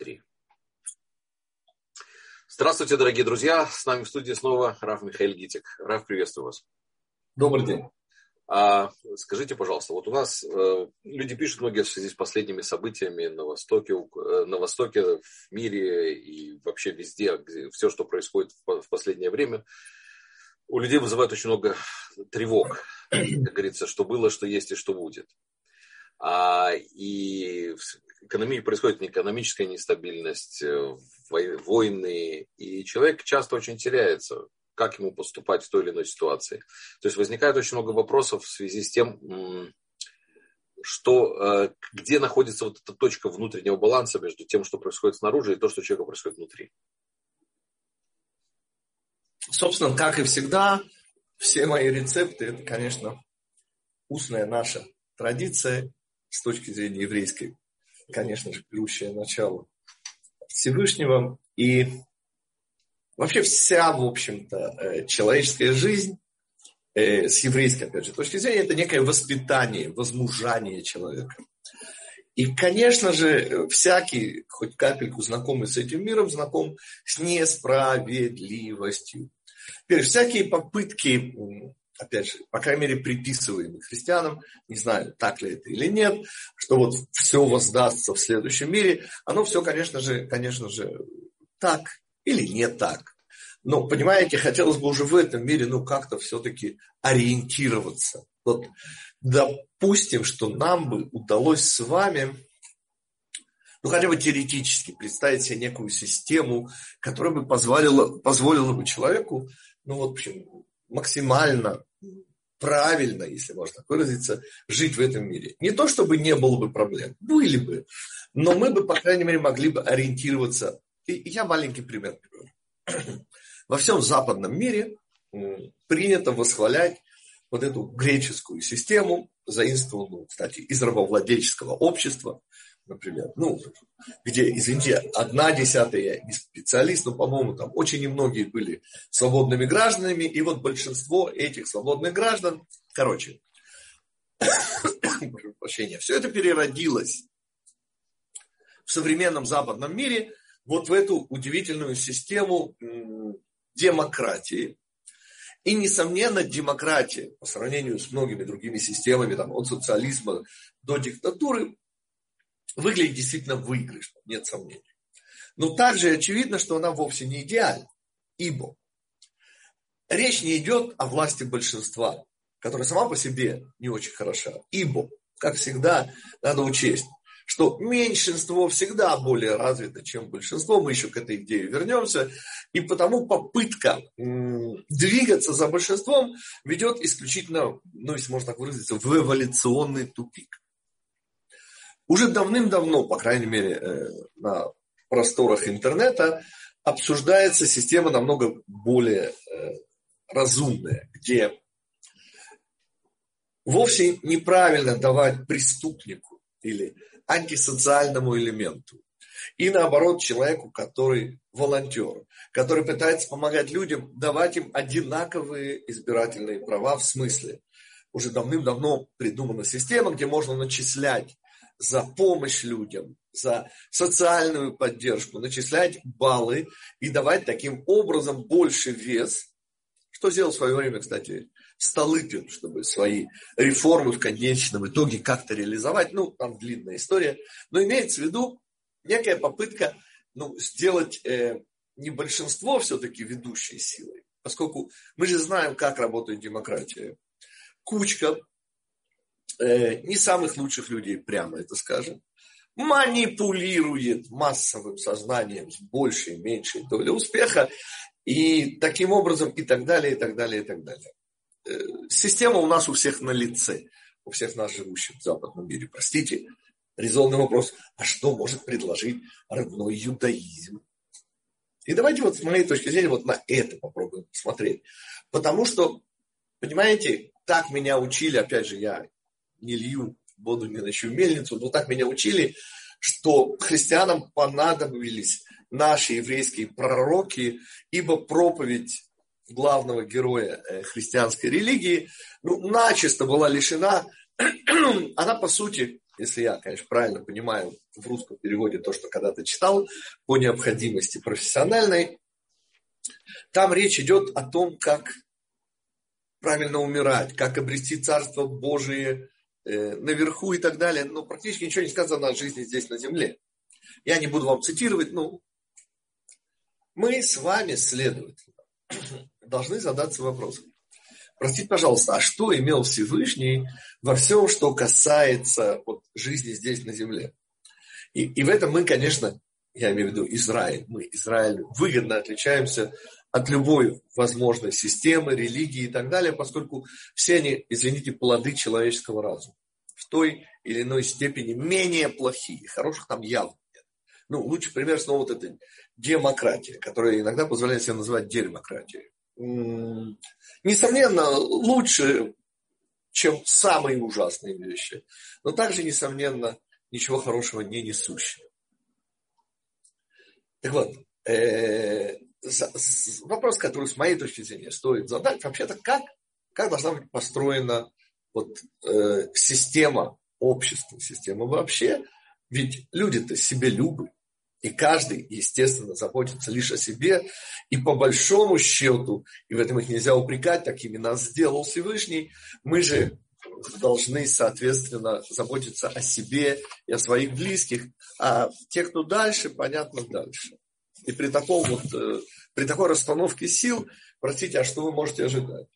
три. Здравствуйте, дорогие друзья. С нами в студии снова Раф Михаил Гитик. Раф, приветствую вас. Добрый день. А, скажите, пожалуйста, вот у нас э, люди пишут многие в связи с последними событиями на Востоке, э, на Востоке, в мире и вообще везде, где, все, что происходит в, в последнее время, у людей вызывает очень много тревог, как говорится, что было, что есть и что будет. А, и в экономии происходит экономическая нестабильность, э, войны, и человек часто очень теряется как ему поступать в той или иной ситуации. То есть возникает очень много вопросов в связи с тем, что, э, где находится вот эта точка внутреннего баланса между тем, что происходит снаружи, и то, что человеку происходит внутри. Собственно, как и всегда, все мои рецепты, это, конечно, устная наша традиция с точки зрения еврейской, конечно же, берущая начало Всевышнего. И Вообще вся, в общем-то, э, человеческая жизнь э, с еврейской, опять же, точки зрения, это некое воспитание, возмужание человека. И, конечно же, всякий, хоть капельку знакомый с этим миром, знаком с несправедливостью. Теперь, всякие попытки, опять же, по крайней мере, приписываемые христианам, не знаю, так ли это или нет, что вот все воздастся в следующем мире, оно все, конечно же, конечно же, так или не так. Но, понимаете, хотелось бы уже в этом мире, ну, как-то все-таки ориентироваться. Вот, допустим, что нам бы удалось с вами, ну, хотя бы теоретически представить себе некую систему, которая бы позволила, позволила бы человеку, ну, в общем, максимально правильно, если можно так выразиться, жить в этом мире. Не то, чтобы не было бы проблем, были бы, но мы бы, по крайней мере, могли бы ориентироваться и я маленький пример. Во всем западном мире принято восхвалять вот эту греческую систему, заимствованную, кстати, из рабовладельческого общества, например, ну, где, извините, одна десятая не специалист, но, по-моему, там очень немногие были свободными гражданами, и вот большинство этих свободных граждан, короче, прощения, все это переродилось в современном западном мире вот в эту удивительную систему демократии. И, несомненно, демократия по сравнению с многими другими системами, там, от социализма до диктатуры, выглядит действительно выигрышно, нет сомнений. Но также очевидно, что она вовсе не идеальна, ибо речь не идет о власти большинства, которая сама по себе не очень хороша, ибо, как всегда, надо учесть, что меньшинство всегда более развито, чем большинство. Мы еще к этой идее вернемся. И потому попытка двигаться за большинством ведет исключительно, ну, если можно так выразиться, в эволюционный тупик. Уже давным-давно, по крайней мере, э, на просторах интернета, обсуждается система намного более э, разумная, где вовсе неправильно давать преступнику или антисоциальному элементу. И наоборот, человеку, который волонтер, который пытается помогать людям, давать им одинаковые избирательные права в смысле. Уже давным-давно придумана система, где можно начислять за помощь людям, за социальную поддержку, начислять баллы и давать таким образом больше вес, что сделал в свое время, кстати, Столыпин, чтобы свои реформы в конечном итоге как-то реализовать. Ну, там длинная история. Но имеется в виду некая попытка ну, сделать э, не большинство все-таки ведущей силой, поскольку мы же знаем, как работает демократия. Кучка э, не самых лучших людей, прямо это скажем, манипулирует массовым сознанием с большей меньшей долей успеха, и таким образом, и так далее, и так далее, и так далее. Э, система у нас у всех на лице, у всех нас, живущих в западном мире. Простите, резонный вопрос, а что может предложить родной юдаизм? И давайте вот с моей точки зрения вот на это попробуем посмотреть. Потому что, понимаете, так меня учили, опять же, я не лью воду, не ночью мельницу, но так меня учили, что христианам понадобились наши еврейские пророки, ибо проповедь главного героя э, христианской религии, ну, начисто была лишена, она по сути если я, конечно, правильно понимаю в русском переводе то, что когда-то читал, по необходимости профессиональной, там речь идет о том, как правильно умирать, как обрести Царство Божие наверху и так далее. Но практически ничего не сказано о жизни здесь на земле. Я не буду вам цитировать, но мы с вами, следовательно, должны задаться вопросом. Простите, пожалуйста, а что имел Всевышний во всем, что касается вот, жизни здесь на земле? И, и в этом мы, конечно, я имею в виду Израиль, мы, Израиль, выгодно отличаемся от любой возможной системы, религии и так далее, поскольку все они, извините, плоды человеческого разума. В той или иной степени менее плохие. Хороших там явно нет. Ну, лучший пример снова вот эта демократия, которая иногда позволяет себе называть демократией. Несомненно, лучше, чем самые ужасные вещи, но также, несомненно, ничего хорошего не несущие. Так вот, э, вопрос, который с моей точки зрения стоит задать, вообще-то как, как должна быть построена вот, э, система общества, система вообще. Ведь люди-то себелюбы, и каждый, естественно, заботится лишь о себе. И по большому счету, и в этом их нельзя упрекать, такими нас сделал Всевышний, мы же должны, соответственно, заботиться о себе и о своих близких, а те, кто дальше, понятно, дальше. И при, таком вот, э, при такой расстановке сил, простите, а что вы можете ожидать?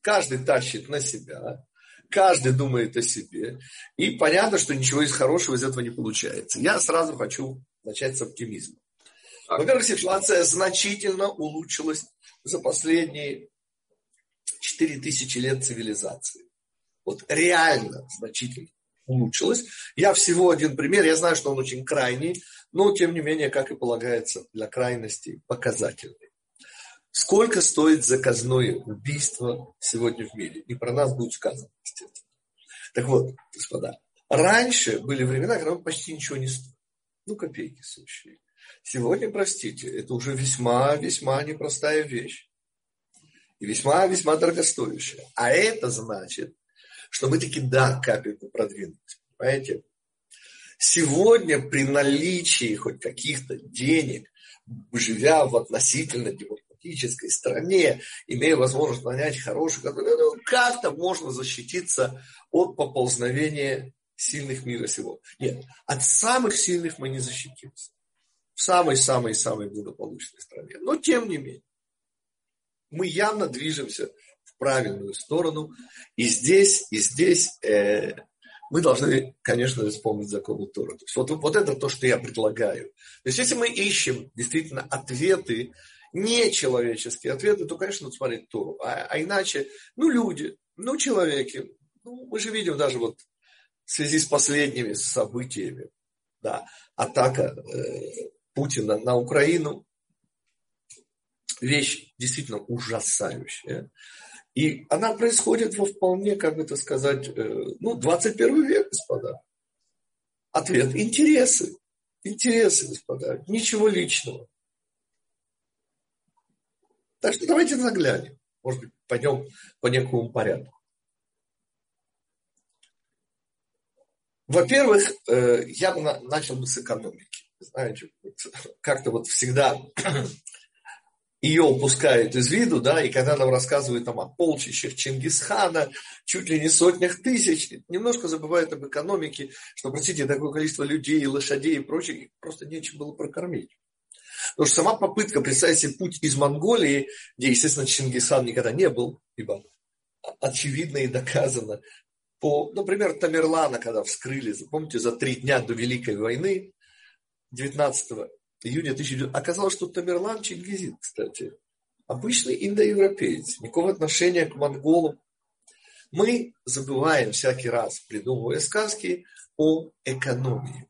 Каждый тащит на себя, каждый думает о себе, и понятно, что ничего из хорошего из этого не получается. Я сразу хочу начать с оптимизма. Во-первых, ситуация значительно улучшилась за последние 4000 лет цивилизации. Вот реально значительно улучшилась. Я всего один пример, я знаю, что он очень крайний, но тем не менее, как и полагается для крайностей, показательный. Сколько стоит заказное убийство сегодня в мире? И про нас будет сказано, естественно. Так вот, господа, раньше были времена, когда он почти ничего не стоил. Ну, копейки сущие. Сегодня, простите, это уже весьма-весьма непростая вещь. И весьма-весьма дорогостоящая. А это значит, что мы таки, да, капельку продвинулись. Понимаете? Сегодня при наличии хоть каких-то денег, живя в относительно демократической стране, имея возможность нанять хороших, ну, как-то можно защититься от поползновения сильных мира сего. Нет, от самых сильных мы не защитимся. В самой-самой-самой благополучной стране. Но тем не менее, мы явно движемся в правильную сторону. И здесь, и здесь э, мы должны, конечно, исполнить законы Тора. То есть вот, вот это то, что я предлагаю. То есть если мы ищем действительно ответы, не человеческие ответы, то, конечно, надо смотреть Тору. А, а иначе, ну, люди, ну, человеки. Ну, мы же видим даже вот в связи с последними событиями, да, атака э, Путина на Украину, вещь действительно ужасающая. И она происходит во вполне, как это сказать, э, ну, 21 век, господа. Ответ – интересы. Интересы, господа. Ничего личного. Так что давайте заглянем. Может быть, пойдем по некому порядку. Во-первых, э, я бы начал бы с экономики. Знаете, как-то вот всегда ее упускают из виду, да, и когда нам рассказывают там о полчищах Чингисхана, чуть ли не сотнях тысяч, немножко забывают об экономике, что, простите, такое количество людей, лошадей и прочих, их просто нечем было прокормить. Потому что сама попытка представить себе путь из Монголии, где, естественно, Чингисхан никогда не был, ибо очевидно и доказано, по, например, Тамерлана, когда вскрыли, помните, за три дня до Великой войны, 19 июня 1900, оказалось, что Тамерлан Чингизид, кстати, обычный индоевропеец, никакого отношения к монголам. Мы забываем всякий раз, придумывая сказки, о экономии.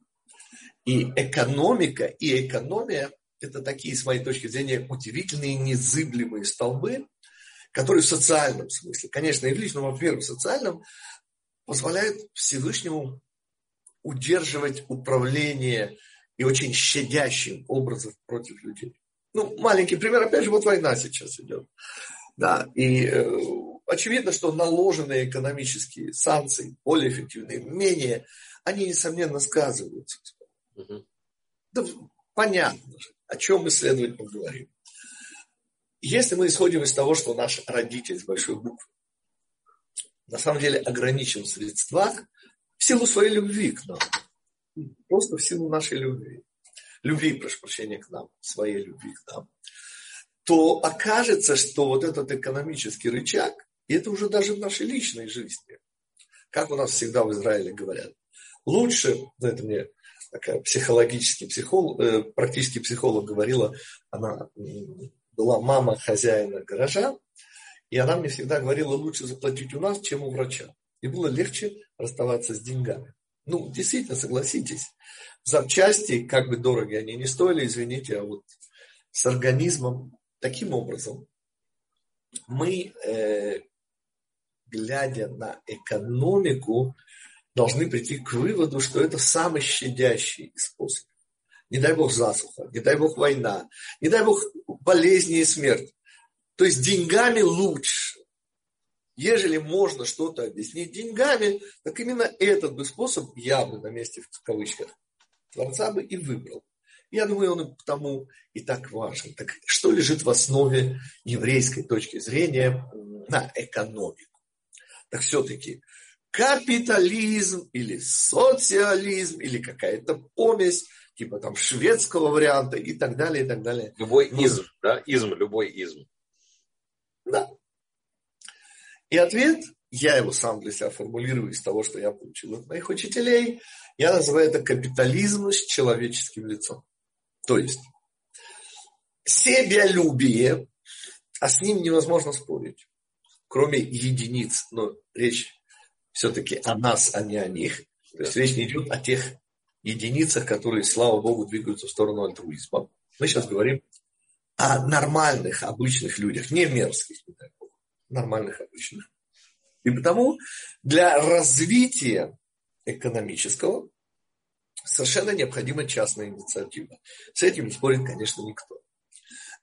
И экономика и экономия – это такие, с моей точки зрения, удивительные незыблемые столбы, которые в социальном смысле, конечно, и в личном, во-первых, в социальном, позволяют Всевышнему удерживать управление и очень щадящим образом против людей. Ну, маленький пример, опять же, вот война сейчас идет. Да, и э, очевидно, что наложенные экономические санкции, более эффективные, менее, они, несомненно, сказываются. Угу. Да понятно же, о чем мы, следовательно, говорим. Если мы исходим из того, что наш родитель с большой буквы на самом деле ограничен в средствах в силу своей любви к нам. Просто в силу нашей любви. Любви, прошу прощения, к нам, своей любви к нам. То окажется, что вот этот экономический рычаг, и это уже даже в нашей личной жизни, как у нас всегда в Израиле говорят, лучше, ну это мне такая психологический психолог, э, практически психолог говорила, она была мама хозяина гаража, и она мне всегда говорила, лучше заплатить у нас, чем у врача. И было легче расставаться с деньгами. Ну, действительно, согласитесь, запчасти, как бы дороги они не стоили, извините, а вот с организмом таким образом мы, э, глядя на экономику, должны прийти к выводу, что это самый щадящий способ. Не дай бог засуха, не дай бог война, не дай бог болезни и смерть. То есть деньгами лучше. Ежели можно что-то объяснить деньгами, так именно этот бы способ я бы на месте в кавычках Творца бы и выбрал. Я думаю, он потому и так важен. Так что лежит в основе еврейской точки зрения на экономику? Так все-таки капитализм или социализм или какая-то помесь типа там шведского варианта и так далее, и так далее. Любой изм, да? Изм, любой изм. Да. И ответ, я его сам для себя формулирую из того, что я получил от моих учителей, я называю это капитализм с человеческим лицом. То есть, себялюбие, а с ним невозможно спорить, кроме единиц, но речь все-таки о нас, а не о них. То есть речь не идет о тех единицах, которые, слава Богу, двигаются в сторону альтруизма. Мы сейчас говорим о нормальных, обычных людях, не мерзких, Бог, нормальных, обычных. И потому для развития экономического совершенно необходима частная инициатива. С этим спорит, конечно, никто.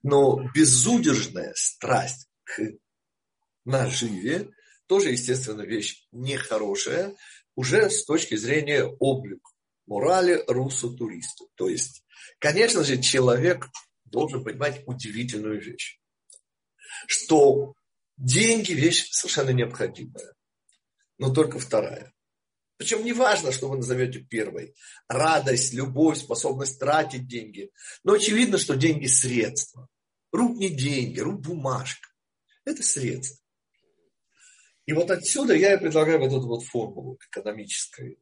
Но безудержная страсть к наживе тоже, естественно, вещь нехорошая, уже с точки зрения облика, морали русу туристу. То есть, конечно же, человек должен понимать удивительную вещь, что деньги вещь совершенно необходимая, но только вторая. Причем не важно, что вы назовете первой. Радость, любовь, способность тратить деньги. Но очевидно, что деньги – средства. Руб не деньги, руб бумажка. Это средство. И вот отсюда я и предлагаю вот эту вот формулу экономической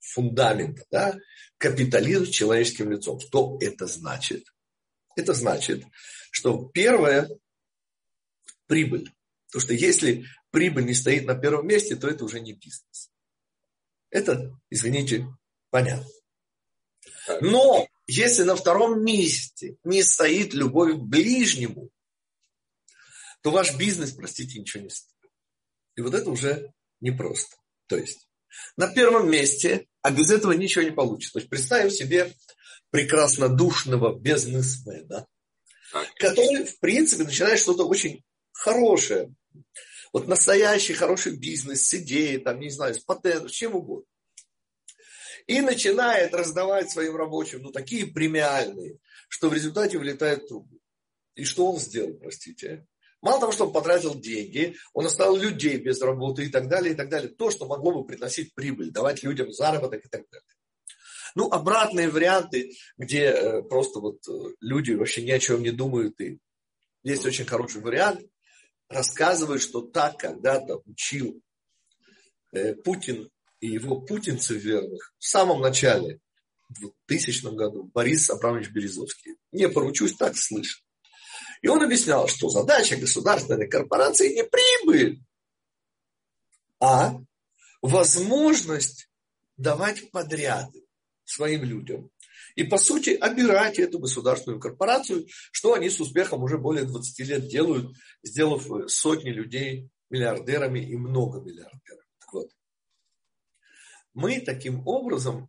фундамента. Да? Капитализм человеческим лицом. Что это значит? Это значит, что первое – прибыль. Потому что если прибыль не стоит на первом месте, то это уже не бизнес. Это, извините, понятно. Но если на втором месте не стоит любовь к ближнему, то ваш бизнес, простите, ничего не стоит. И вот это уже непросто. То есть на первом месте, а без этого ничего не получится. То есть представим себе прекрасно душного бизнесмена, который, в принципе, начинает что-то очень хорошее. Вот настоящий хороший бизнес с идеей, там, не знаю, с патентом, с чем угодно. И начинает раздавать своим рабочим, ну, такие премиальные, что в результате вылетает трубы. И что он сделал, простите? Мало того, что он потратил деньги, он оставил людей без работы и так далее, и так далее. То, что могло бы приносить прибыль, давать людям заработок и так далее. Ну, обратные варианты, где э, просто вот э, люди вообще ни о чем не думают. И есть очень хороший вариант. Рассказывают, что так когда-то учил э, Путин и его путинцев верных в самом начале, в 2000 году, Борис Абрамович Березовский. Не поручусь, так слышал. И он объяснял, что задача государственной корпорации не прибыль, а возможность давать подряды своим людям. И, по сути, обирать эту государственную корпорацию, что они с успехом уже более 20 лет делают, сделав сотни людей миллиардерами и много миллиардеров. Так вот, мы таким образом,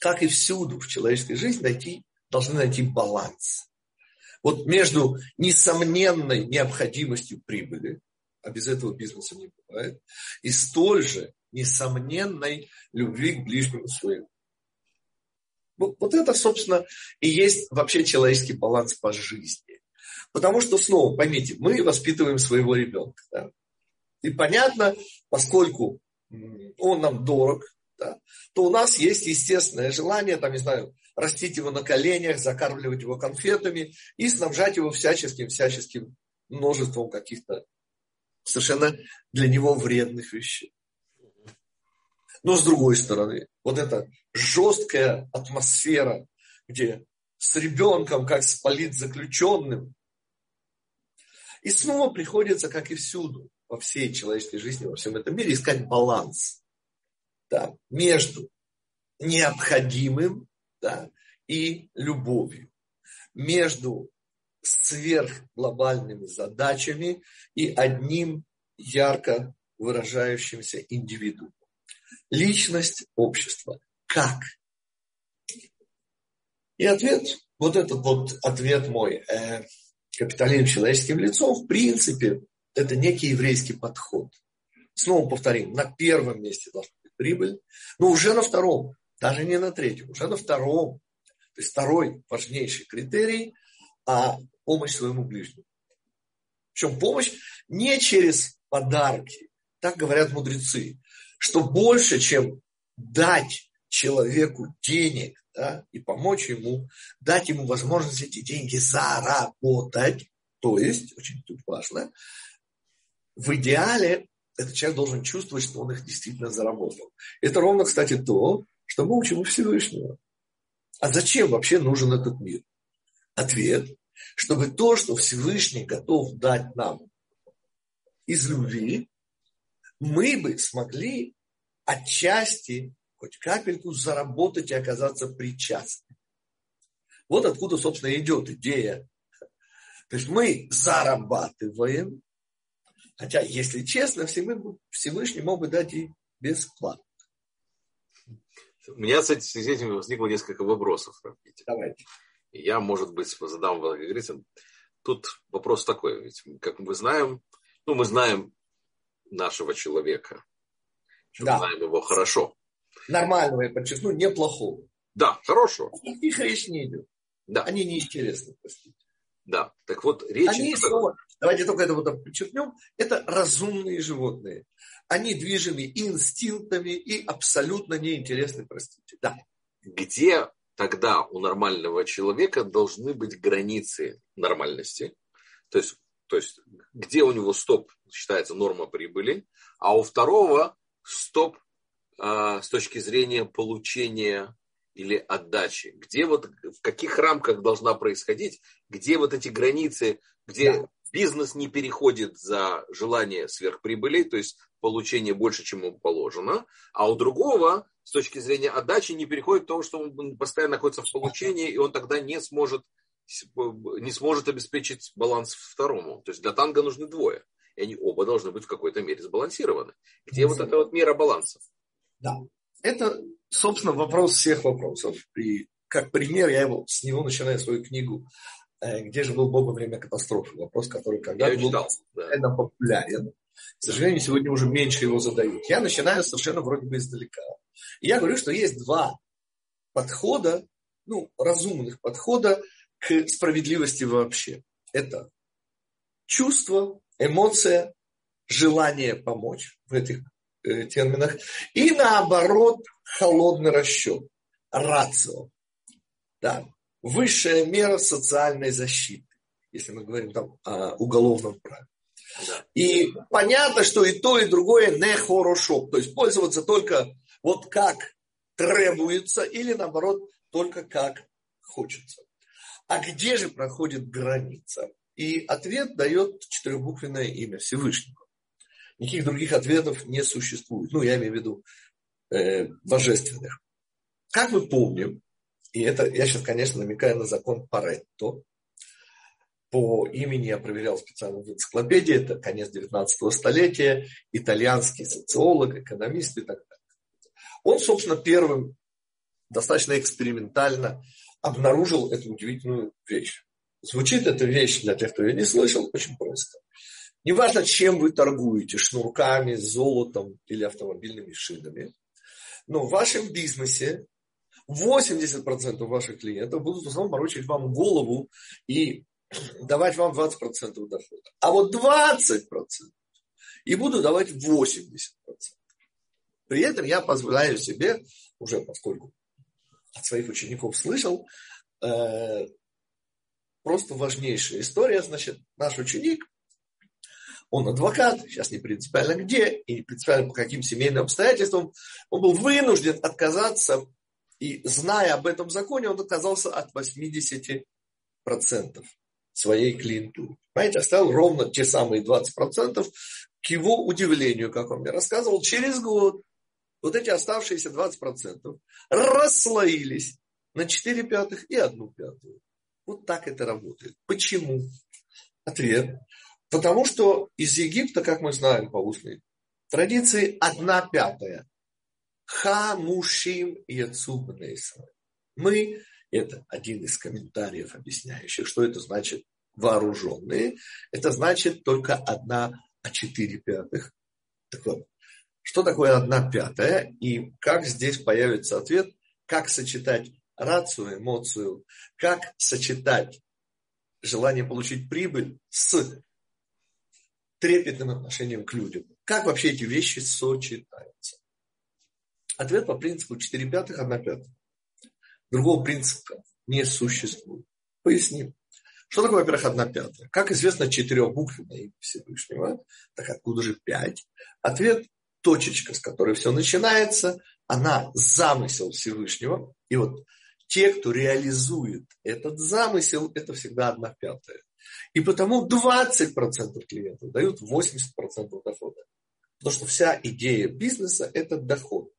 как и всюду в человеческой жизни, найти, должны найти баланс. Вот между несомненной необходимостью прибыли, а без этого бизнеса не бывает, и столь же несомненной любви к ближнему своему. Вот, вот это, собственно, и есть вообще человеческий баланс по жизни. Потому что, снова, поймите, мы воспитываем своего ребенка. Да? И понятно, поскольку он нам дорог, да, то у нас есть естественное желание, там, не знаю, растить его на коленях, закармливать его конфетами и снабжать его всяческим, всяческим множеством каких-то совершенно для него вредных вещей. Но с другой стороны, вот эта жесткая атмосфера, где с ребенком, как с политзаключенным, и снова приходится, как и всюду, во всей человеческой жизни, во всем этом мире, искать баланс да, между необходимым да, и любовью, между сверхглобальными задачами и одним ярко выражающимся индивидуумом. Личность общества. Как? И ответ, вот этот вот ответ мой, э, капитализм человеческим лицом, в принципе, это некий еврейский подход. Снова повторим, на первом месте должна быть прибыль, но уже на втором, даже не на третьем, уже на втором. То есть второй важнейший критерий а помощь своему ближнему. Причем помощь не через подарки, так говорят мудрецы, что больше, чем дать человеку денег да, и помочь ему, дать ему возможность эти деньги заработать, то есть, очень тут важно, в идеале этот человек должен чувствовать, что он их действительно заработал. Это ровно, кстати, то, что мы учим у Всевышнего. А зачем вообще нужен этот мир? Ответ, чтобы то, что Всевышний готов дать нам из любви, мы бы смогли отчасти, хоть капельку, заработать и оказаться причастны. Вот откуда, собственно, идет идея. То есть мы зарабатываем, Хотя, если честно, Всевышний мог бы дать и бесплатно. У меня с этим возникло несколько вопросов. Давайте. Я, может быть, задам, как говорится, тут вопрос такой, ведь, как мы знаем, ну, мы знаем нашего человека, да. знаем его хорошо. Нормального, я подчеркну, неплохого. Да, хорошего. Их речь не идет. Да. Они неинтересны, простите. Да, так вот речь... Они снова, давайте только это вот подчеркнем, это разумные животные. Они движимы инстинктами и абсолютно неинтересны, простите. Да. Где тогда у нормального человека должны быть границы нормальности? То есть, то есть где у него стоп считается норма прибыли, а у второго стоп э, с точки зрения получения или отдачи? Где вот, в каких рамках должна происходить, где вот эти границы, где да. бизнес не переходит за желание сверхприбыли, то есть получение больше, чем ему положено, а у другого с точки зрения отдачи не переходит к тому, что он постоянно находится в получении, и он тогда не сможет, не сможет обеспечить баланс второму. То есть для танга нужны двое. И они оба должны быть в какой-то мере сбалансированы. Где вот эта вот мера балансов? Да. Это собственно, вопрос всех вопросов. И как пример, я его, с него начинаю свою книгу э, «Где же был Бог во время катастрофы?» Вопрос, который когда-то был да. популярен. К сожалению, сегодня уже меньше его задают. Я начинаю совершенно вроде бы издалека. И я говорю, что есть два подхода, ну, разумных подхода к справедливости вообще. Это чувство, эмоция, желание помочь в этих э, терминах. И наоборот, холодный расчет, рацио. Да. Высшая мера социальной защиты, если мы говорим там о уголовном праве. И понятно, что и то, и другое не хорошо. То есть пользоваться только вот как требуется или наоборот только как хочется. А где же проходит граница? И ответ дает четырехбуквенное имя Всевышнего. Никаких других ответов не существует. Ну, я имею в виду э, божественных. Как мы помним, и это я сейчас, конечно, намекаю на закон Паретто, по имени я проверял специально в энциклопедии, это конец 19 столетия, итальянский социолог, экономист и так далее. Он, собственно, первым достаточно экспериментально обнаружил эту удивительную вещь. Звучит эта вещь для тех, кто ее не слышал, очень просто. Неважно, чем вы торгуете, шнурками, золотом или автомобильными шинами, но в вашем бизнесе 80% ваших клиентов будут в основном морочить вам голову и давать вам 20% дохода. А вот 20% и буду давать 80%. При этом я позволяю себе, уже поскольку от своих учеников слышал, э, просто важнейшая история. Значит, наш ученик, он адвокат, сейчас не принципиально где, и не принципиально по каким семейным обстоятельствам, он был вынужден отказаться, и зная об этом законе, он отказался от 80% своей клиентуры. Понимаете, оставил ровно те самые 20%. К его удивлению, как он мне рассказывал, через год вот эти оставшиеся 20% расслоились на 4 пятых и 1 пятую. Вот так это работает. Почему? Ответ. Потому что из Египта, как мы знаем по устной традиции, 1 пятая. Хамушим яцубнейса. Мы это один из комментариев, объясняющих, что это значит вооруженные. Это значит только одна а четыре пятых. Так вот, что такое одна пятая и как здесь появится ответ, как сочетать рацию, эмоцию, как сочетать желание получить прибыль с трепетным отношением к людям. Как вообще эти вещи сочетаются? Ответ по принципу 4 пятых, 1 пятая. Другого принципа не существует. Поясним. Что такое, во-первых, одна пятая? Как известно, четырехбуквенное имя Всевышнего. Так откуда же пять? Ответ – точечка, с которой все начинается. Она замысел Всевышнего. И вот те, кто реализует этот замысел, это всегда одна пятая. И потому 20% клиентов дают 80% дохода. Потому что вся идея бизнеса – это доход,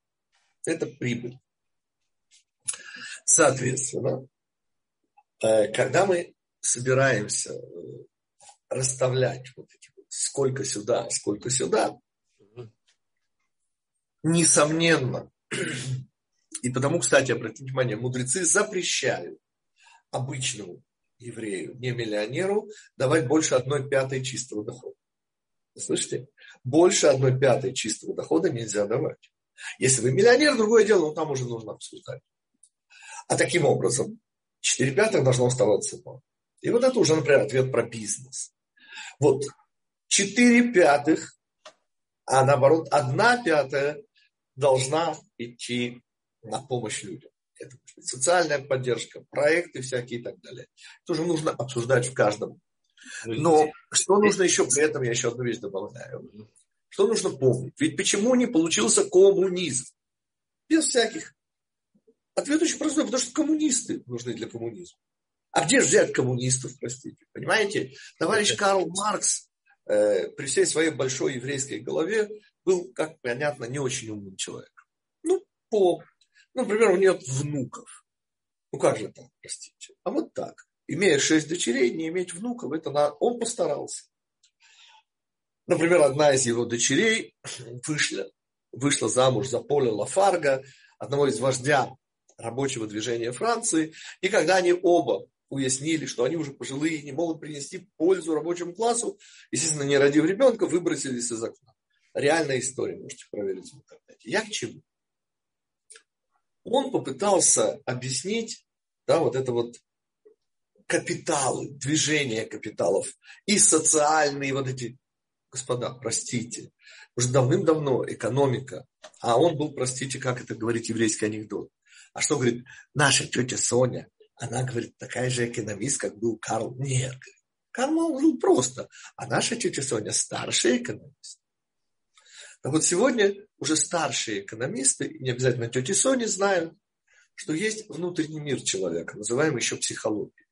это прибыль. Соответственно, э, когда мы собираемся э, расставлять вот эти вот сколько сюда, сколько сюда, несомненно, и потому, кстати, обратите внимание, мудрецы запрещают обычному еврею, не миллионеру, давать больше одной пятой чистого дохода. Слышите? Больше одной пятой чистого дохода нельзя давать. Если вы миллионер, другое дело, но там уже нужно обсуждать. А таким образом, 4 пятых должно оставаться вам. И вот это уже, например, ответ про бизнес. Вот 4 пятых, а наоборот, 1 пятая должна идти на помощь людям. Это социальная поддержка, проекты всякие и так далее. Это уже нужно обсуждать в каждом. Но что нужно еще при этом, я еще одну вещь добавляю. Что нужно помнить? Ведь почему не получился коммунизм? Без всяких. Ответ очень простой, потому что коммунисты нужны для коммунизма. А где же взять коммунистов, простите? Понимаете? Товарищ Карл Маркс э, при всей своей большой еврейской голове был, как понятно, не очень умным человеком. Ну, по... Ну, например, у него нет внуков. Ну, как же так, простите? А вот так. Имея шесть дочерей, не иметь внуков, это на... он постарался. Например, одна из его дочерей вышла, вышла замуж за Поля Лафарга, одного из вождя рабочего движения Франции. И когда они оба уяснили, что они уже пожилые и не могут принести пользу рабочему классу, естественно, не родив ребенка, выбросились из окна. Реальная история, можете проверить в интернете. Я к чему? Он попытался объяснить, да, вот это вот капиталы, движение капиталов и социальные вот эти, господа, простите, уже давным-давно экономика, а он был, простите, как это говорит еврейский анекдот. А что говорит наша тетя Соня, она говорит, такая же экономист, как был Карл. Нет, Карл был просто. А наша тетя Соня старший экономист. Так вот сегодня уже старшие экономисты, не обязательно тети Сони, знают, что есть внутренний мир человека, называемый еще психологией.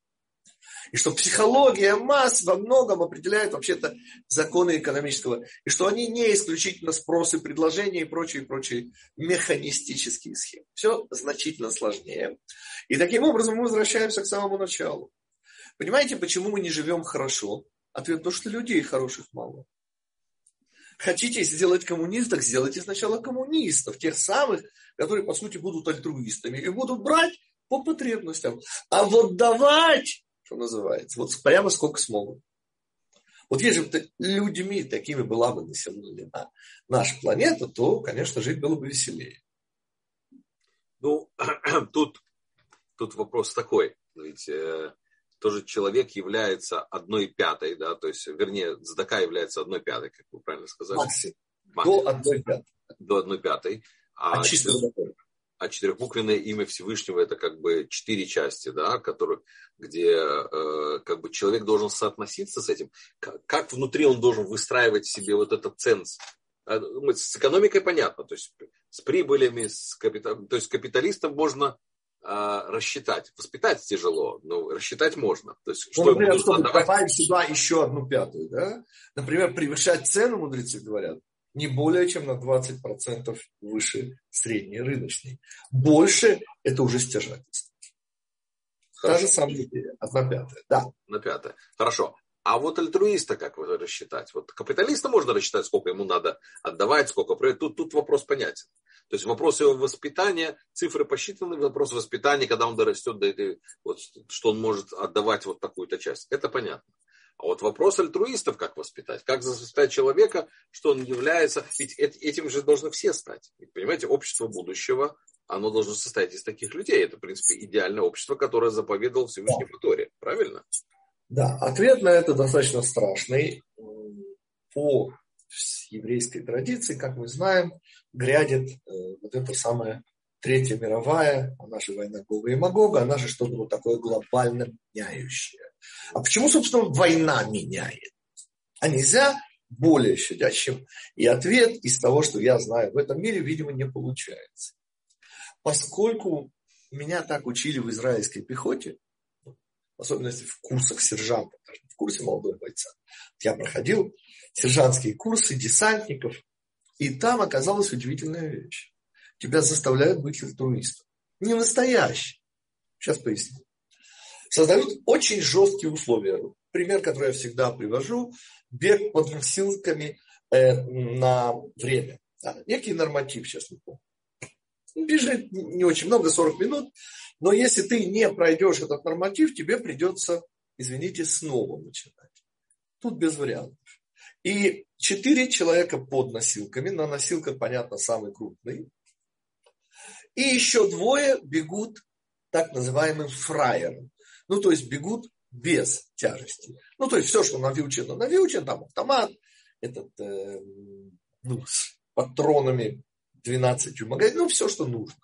И что психология масс во многом определяет вообще-то законы экономического. И что они не исключительно спрос и предложения и прочие, прочие механистические схемы. Все значительно сложнее. И таким образом мы возвращаемся к самому началу. Понимаете, почему мы не живем хорошо? Ответ, потому что людей хороших мало. Хотите сделать коммунистов, сделайте сначала коммунистов, тех самых, которые, по сути, будут альтруистами и будут брать по потребностям. А вот давать что называется. Вот прямо сколько смогут. Вот если бы людьми такими была бы населена наша планета, то, конечно, жить было бы веселее. Ну, тут, тут вопрос такой. Ведь э, тоже человек является одной пятой, да, то есть, вернее, Здака является одной пятой, как вы правильно сказали. Максимум. До одной пятой. До одной пятой. А, а чисто а четырехбуквенное имя Всевышнего это как бы четыре части, да, которые, где э, как бы человек должен соотноситься с этим. Как, как внутри он должен выстраивать себе вот этот ценз? А, ну, с экономикой понятно, то есть с прибылями, с капитал, то есть капиталистам можно рассчитать. Воспитать тяжело, но рассчитать можно. То есть, ну, что например, чтобы добавить сюда еще одну пятую, да? Например, превышать цену, мудрецы говорят, не более чем на 20% выше средней рыночной. Больше это уже стяжательство. Та же самая идея, одна пятая. Да. На пятая. Хорошо. А вот альтруиста как вы рассчитать? Вот капиталиста можно рассчитать, сколько ему надо отдавать, сколько. Тут, тут вопрос понятен. То есть вопрос его воспитания, цифры посчитаны, вопрос воспитания, когда он дорастет до этой, вот, что он может отдавать вот такую-то часть. Это понятно. А вот вопрос альтруистов, как воспитать, как воспитать человека, что он является, ведь этим же должны все стать. Ведь, понимаете, общество будущего, оно должно состоять из таких людей. Это, в принципе, идеальное общество, которое заповедовал Всевышний в Торе. Правильно? Да, ответ на это достаточно страшный. По еврейской традиции, как мы знаем, грядет э, вот это самое Третья мировая, же война Гога и Магога, она же что-то вот такое глобально меняющее. А почему, собственно, война меняет? А нельзя более щадящим? И ответ из того, что я знаю в этом мире, видимо, не получается. Поскольку меня так учили в израильской пехоте, особенности в курсах сержанта, даже в курсе молодого бойца, я проходил сержантские курсы десантников, и там оказалась удивительная вещь. Тебя заставляют быть альтруистом. Не настоящий. Сейчас поясню создают очень жесткие условия. Пример, который я всегда привожу, бег под носилками э, на время. Да, некий норматив, сейчас не помню. Бежит не очень много, 40 минут, но если ты не пройдешь этот норматив, тебе придется, извините, снова начинать. Тут без вариантов. И четыре человека под носилками, на носилках, понятно, самый крупный. И еще двое бегут так называемым фраером. Ну, то есть бегут без тяжести. Ну, то есть все, что навьючено, навьючен, там автомат, этот, э, ну, с патронами 12 магазин, ну, все, что нужно.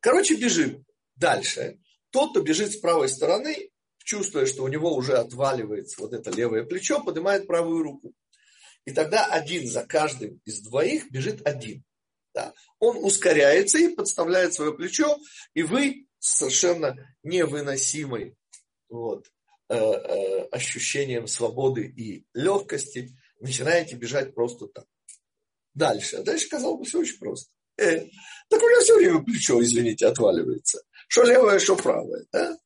Короче, бежим дальше. Тот, кто бежит с правой стороны, чувствуя, что у него уже отваливается вот это левое плечо, поднимает правую руку. И тогда один за каждым из двоих бежит один. Да. Он ускоряется и подставляет свое плечо, и вы совершенно невыносимой вот, э, э, ощущением свободы и легкости, начинаете бежать просто так. Дальше. А дальше, казалось бы, все очень просто. Э, так у меня все время плечо, извините, отваливается. Что левое, что правое. Да?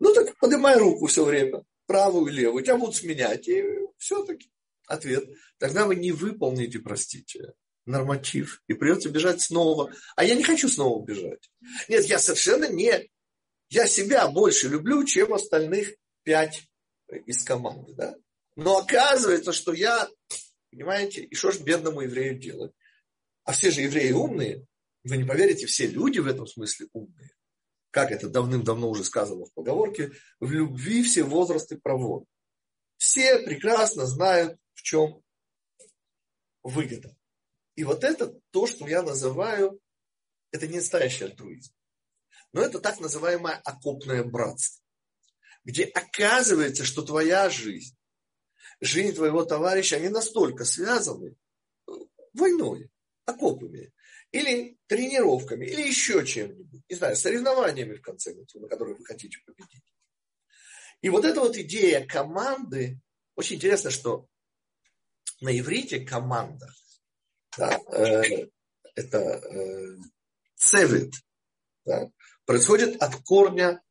Ну так поднимай руку все время, правую и левую. Тебя будут сменять. И все-таки ответ. Тогда вы не выполните, простите, норматив, и придется бежать снова. А я не хочу снова бежать. Нет, я совершенно не... Я себя больше люблю, чем остальных пять из команды. Да? Но оказывается, что я, понимаете, и что ж бедному еврею делать? А все же евреи умные. Вы не поверите, все люди в этом смысле умные. Как это давным-давно уже сказано в поговорке, в любви все возрасты провод. Все прекрасно знают, в чем выгода. И вот это то, что я называю, это не настоящий альтруизм. Но это так называемое окопное братство, где оказывается, что твоя жизнь, жизнь твоего товарища, они настолько связаны войной, окопами, или тренировками, или еще чем-нибудь, не знаю, соревнованиями, в конце концов, на которых вы хотите победить. И вот эта вот идея команды, очень интересно, что на иврите команда да, э, это э, да, происходит от корня,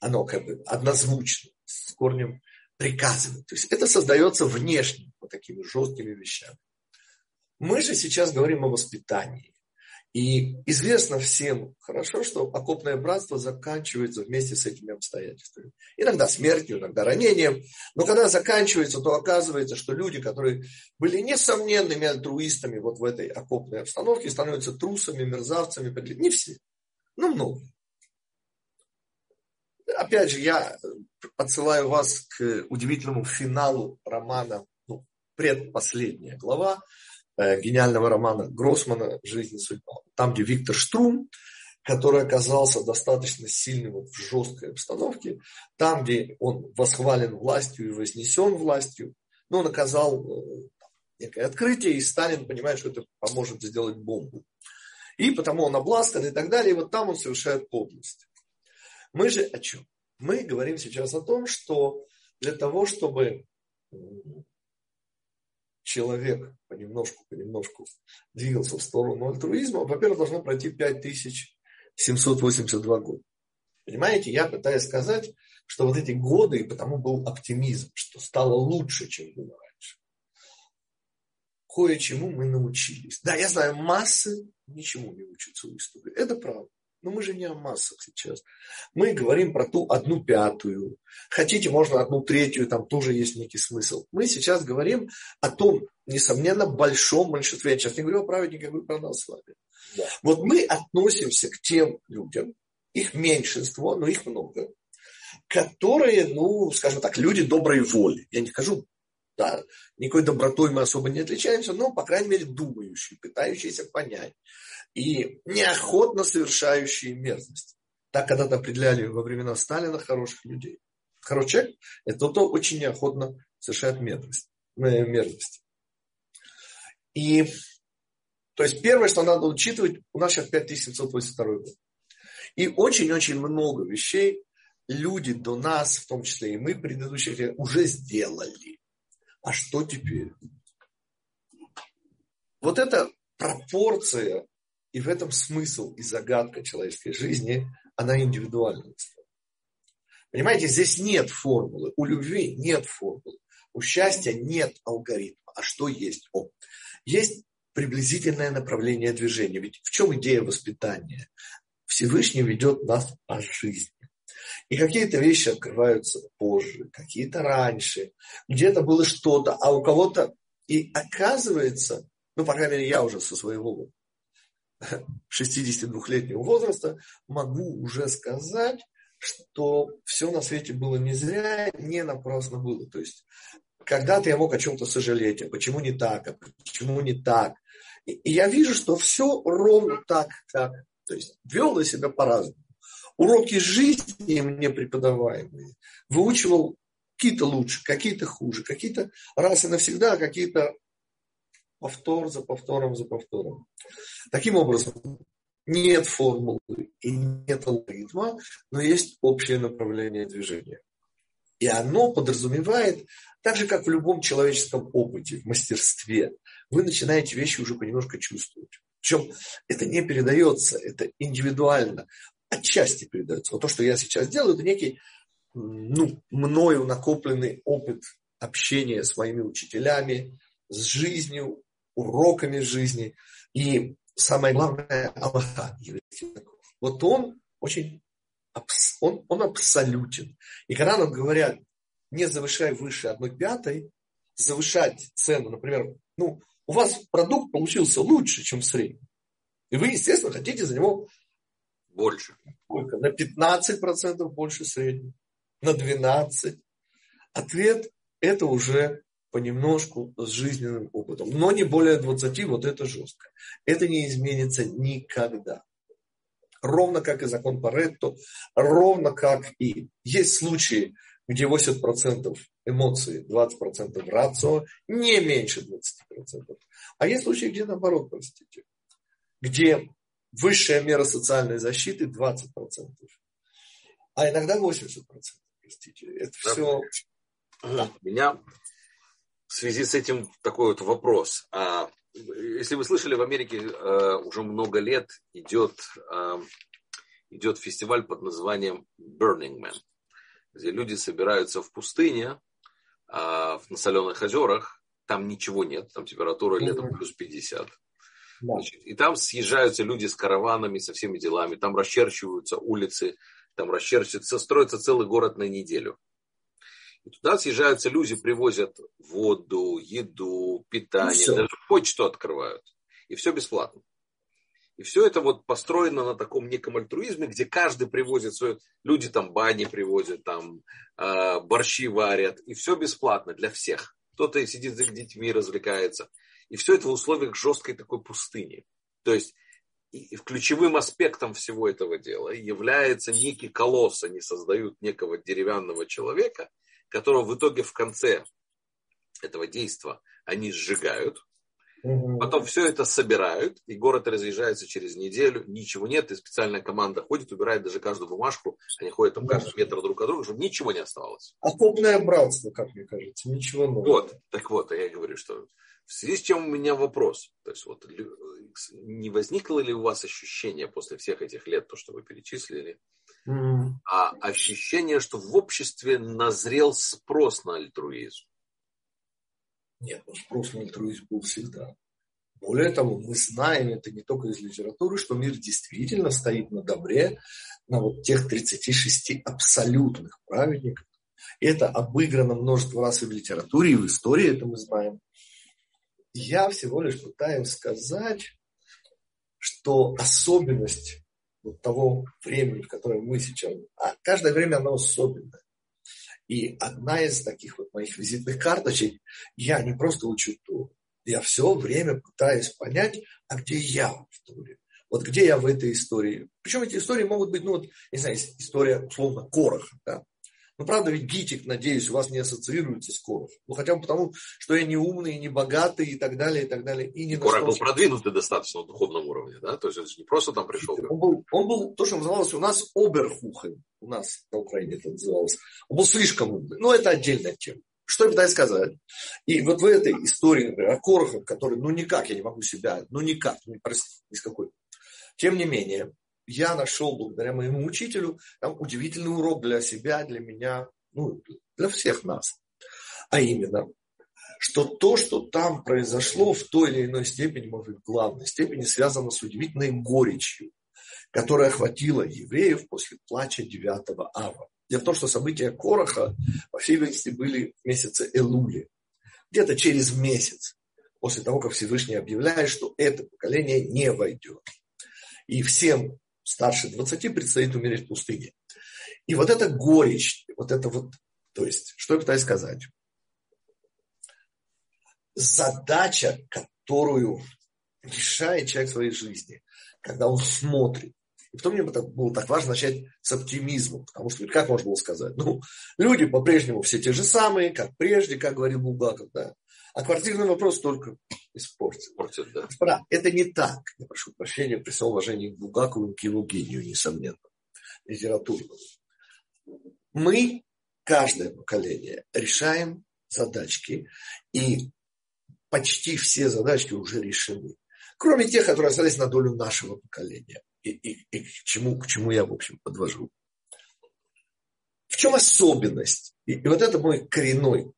оно как бы однозвучно, с корнем приказывает. То есть это создается внешне, вот такими жесткими вещами. Мы же сейчас говорим о воспитании. И известно всем хорошо, что окопное братство заканчивается вместе с этими обстоятельствами. Иногда смертью, иногда ранением. Но когда заканчивается, то оказывается, что люди, которые были несомненными альтруистами вот в этой окопной обстановке, становятся трусами, мерзавцами. Не все, но много. Опять же, я отсылаю вас к удивительному финалу романа, ну, предпоследняя глава, Э, гениального романа Гроссмана «Жизнь и судьба». Там, где Виктор Штрум, который оказался достаточно сильным вот в жесткой обстановке, там, где он восхвален властью и вознесен властью, но он оказал э, некое открытие, и Сталин понимает, что это поможет сделать бомбу. И потому он обласкан и так далее, и вот там он совершает подлость. Мы же о чем? Мы говорим сейчас о том, что для того, чтобы человек понемножку, понемножку двигался в сторону альтруизма, во-первых, должно пройти 5782 года. Понимаете, я пытаюсь сказать, что вот эти годы, и потому был оптимизм, что стало лучше, чем было раньше. Кое-чему мы научились. Да, я знаю, массы ничему не учатся в истории. Это правда. Но мы же не о массах сейчас. Мы говорим про ту одну пятую. Хотите, можно одну третью, там тоже есть некий смысл. Мы сейчас говорим о том, несомненно, большом большинстве. Я сейчас не говорю о праведниках, я говорю про нас с вами. Да. Вот мы относимся к тем людям, их меньшинство, но их много, которые, ну, скажем так, люди доброй воли. Я не скажу, да, никакой добротой мы особо не отличаемся, но, по крайней мере, думающие, пытающиеся понять и неохотно совершающие мерзость. Так когда-то определяли во времена Сталина хороших людей. Хороший человек – это тот, кто очень неохотно совершает мерзость. Э, мерзость. И то есть первое, что надо учитывать, у нас сейчас 5782 год. И очень-очень много вещей люди до нас, в том числе и мы, предыдущих уже сделали. А что теперь? Вот эта пропорция и в этом смысл и загадка человеческой жизни, она индивидуальна. Понимаете, здесь нет формулы. У любви нет формулы. У счастья нет алгоритма. А что есть? О, есть приблизительное направление движения. Ведь в чем идея воспитания? Всевышний ведет нас по жизни. И какие-то вещи открываются позже, какие-то раньше. Где-то было что-то, а у кого-то... И оказывается, ну, по крайней мере, я уже со своего 62-летнего возраста могу уже сказать, что все на свете было не зря, не напрасно было. То есть когда-то я мог о чем-то сожалеть, а почему не так, а почему не так. И, и я вижу, что все ровно так, так. То есть вел я себя по-разному. Уроки жизни мне преподаваемые выучивал какие-то лучше, какие-то хуже, какие-то раз и навсегда, а какие-то повтор за повтором за повтором. Таким образом, нет формулы и нет алгоритма, но есть общее направление движения. И оно подразумевает, так же, как в любом человеческом опыте, в мастерстве, вы начинаете вещи уже понемножку чувствовать. Причем это не передается, это индивидуально, отчасти передается. Вот то, что я сейчас делаю, это некий ну, мною накопленный опыт общения с моими учителями, с жизнью, уроками жизни. И самое главное, Аллаха. Вот он очень он, он абсолютен. И когда нам говорят, не завышай выше одной пятой, завышать цену, например, ну, у вас продукт получился лучше, чем в среднем. И вы, естественно, хотите за него больше. Сколько? На 15% больше среднего. На 12%. Ответ – это уже понемножку с жизненным опытом. Но не более 20, вот это жестко. Это не изменится никогда. Ровно как и закон Паретто, ровно как и есть случаи, где 80% эмоций, 20% рацио, не меньше 20%. А есть случаи, где наоборот, простите, где высшая мера социальной защиты 20%, а иногда 80%, простите. Это все... Меня в связи с этим такой вот вопрос. А, если вы слышали, в Америке э, уже много лет идет, э, идет фестиваль под названием Burning Man, где люди собираются в пустыне, а, на соленых озерах, там ничего нет, там температура летом плюс 50. Значит, и там съезжаются люди с караванами, со всеми делами, там расчерчиваются улицы, там расчерчивается, строится целый город на неделю. И туда съезжаются люди, привозят воду, еду, питание, ну, даже почту открывают. И все бесплатно. И все это вот построено на таком неком альтруизме, где каждый привозит свое... Люди там бани привозят, там э, борщи варят. И все бесплатно для всех. Кто-то сидит с детьми, развлекается. И все это в условиях жесткой такой пустыни. То есть и ключевым аспектом всего этого дела является некий колосс. Они создают некого деревянного человека, которого в итоге в конце этого действия они сжигают. Потом все это собирают, и город разъезжается через неделю, ничего нет, и специальная команда ходит, убирает даже каждую бумажку, они ходят там каждый метр друг от друга, чтобы ничего не оставалось. Окопное братство, как мне кажется, ничего нового. Вот, так вот, я говорю, что в связи с чем у меня вопрос. То есть вот не возникло ли у вас ощущение после всех этих лет, то, что вы перечислили, mm. а ощущение, что в обществе назрел спрос на альтруизм? Нет, ну спрос на альтруизм был всегда. Более того, мы знаем это не только из литературы, что мир действительно стоит на добре, на вот тех 36 абсолютных праведников. Это обыграно множество раз и в литературе, и в истории, это мы знаем. Я всего лишь пытаюсь сказать, что особенность вот того времени, в котором мы сейчас, а каждое время оно особенное. И одна из таких вот моих визитных карточек, я не просто учу то, я все время пытаюсь понять, а где я в истории. Вот где я в этой истории. Причем эти истории могут быть, ну вот, не знаю, история условно Короха, да, ну, правда, ведь Гитик, надеюсь, у вас не ассоциируется с Коров. Ну, хотя бы потому, что я не умный, не богатый и так далее, и так далее. И не Коров был продвинутый достаточно на духовном уровне, да? То есть это же не просто там пришел. Он был, он был то, что называлось у нас оберхухен. У нас на Украине это называлось. Он был слишком умный. Но это отдельная тема. Что я пытаюсь сказать? И вот в этой истории, например, о Корохах, который, ну никак, я не могу себя, ну никак, ну, простите, ни с какой. Тем не менее, я нашел благодаря моему учителю там удивительный урок для себя, для меня, ну, для всех нас. А именно, что то, что там произошло в той или иной степени, может быть, в главной степени, связано с удивительной горечью, которая охватила евреев после плача 9 ава. Дело в том, что события Короха, по всей видимости, были в месяце Элуле. Где-то через месяц, после того, как Всевышний объявляет, что это поколение не войдет. И всем старше 20 предстоит умереть в пустыне. И вот эта горечь, вот это вот, то есть, что я пытаюсь сказать? Задача, которую решает человек в своей жизни, когда он смотрит. И потом мне было так важно начать с оптимизма, потому что как можно было сказать? Ну, люди по-прежнему все те же самые, как прежде, как говорил Булгаков, да. А квартирный вопрос только испортил. Портит, да. Господа, это не так. Я прошу прощения при всем уважении к Булгакову и к несомненно, литературному. Мы, каждое поколение, решаем задачки, и почти все задачки уже решены. Кроме тех, которые остались на долю нашего поколения. И, и, и к, чему, к чему я, в общем, подвожу. В чем особенность? И, и вот это мой коренной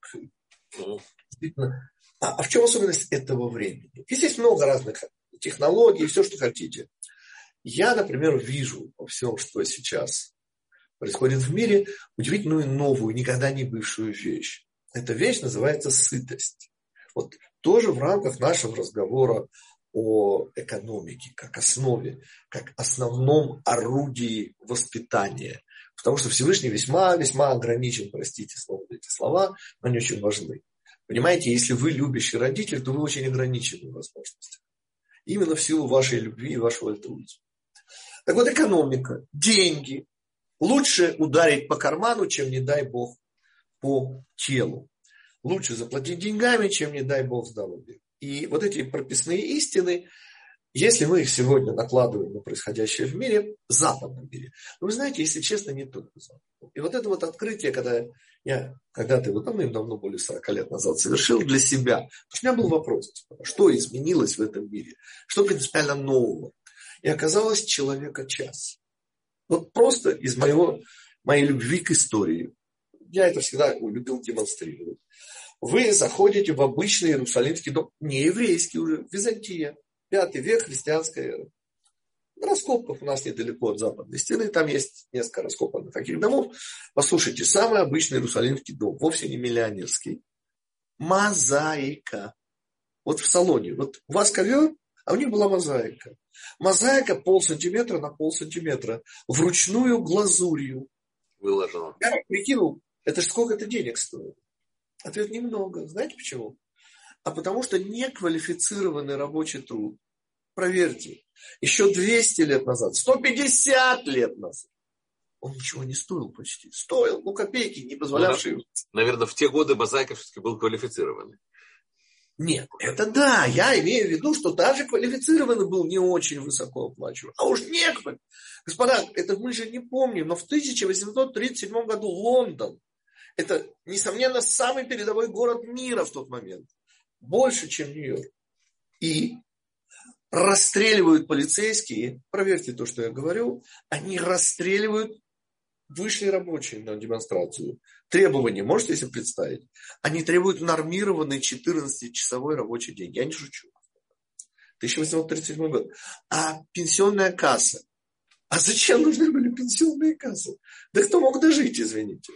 действительно, а, а в чем особенность этого времени? Здесь есть много разных технологий, все, что хотите. Я, например, вижу во всем, что сейчас происходит в мире, удивительную новую, никогда не бывшую вещь. Эта вещь называется сытость. Вот тоже в рамках нашего разговора о экономике, как основе, как основном орудии воспитания. Потому что Всевышний весьма-весьма ограничен, простите слово, эти слова, но они очень важны. Понимаете, если вы любящий родитель, то вы очень ограничены в возможностях. Именно в силу вашей любви и вашего альтруизма. Так вот, экономика, деньги. Лучше ударить по карману, чем, не дай бог, по телу. Лучше заплатить деньгами, чем, не дай бог, здоровье. И вот эти прописные истины, если мы их сегодня накладываем на происходящее в мире, в западном мире, вы знаете, если честно, не только западном. И вот это вот открытие, когда я когда-то его давным-давно, более 40 лет назад, совершил для себя. У меня был вопрос, что изменилось в этом мире, что принципиально нового. И оказалось человека час. Вот просто из моего, моей любви к истории. Я это всегда любил демонстрировать. Вы заходите в обычный иерусалимский дом, не еврейский уже, Византия. Пятый век христианской эры. На раскопках у нас недалеко от западной стены, там есть несколько раскопанных таких домов. Послушайте, самый обычный иерусалимский дом, вовсе не миллионерский. Мозаика. Вот в салоне. Вот у вас ковер, а у них была мозаика. Мозаика пол сантиметра на пол сантиметра. Вручную глазурью. Выложено. Я прикинул, это же сколько это денег стоит? Ответ немного. Знаете почему? А потому что неквалифицированный рабочий труд. Проверьте. Еще 200 лет назад, 150 лет назад. Он ничего не стоил почти. Стоил, ну, копейки, не позволявшие. Ну, наверное, в те годы мозаика все-таки был квалифицированный. Нет, это да, я имею в виду, что даже квалифицированный был не очень высоко оплачиваемый. А уж некоторые. Господа, это мы же не помним, но в 1837 году Лондон, это, несомненно, самый передовой город мира в тот момент. Больше, чем Нью-Йорк. И расстреливают полицейские, проверьте то, что я говорю, они расстреливают вышли рабочие на демонстрацию. Требования, можете себе представить? Они требуют нормированный 14-часовой рабочий день. Я не шучу. 1837 год. А пенсионная касса. А зачем нужны были пенсионные кассы? Да кто мог дожить, извините?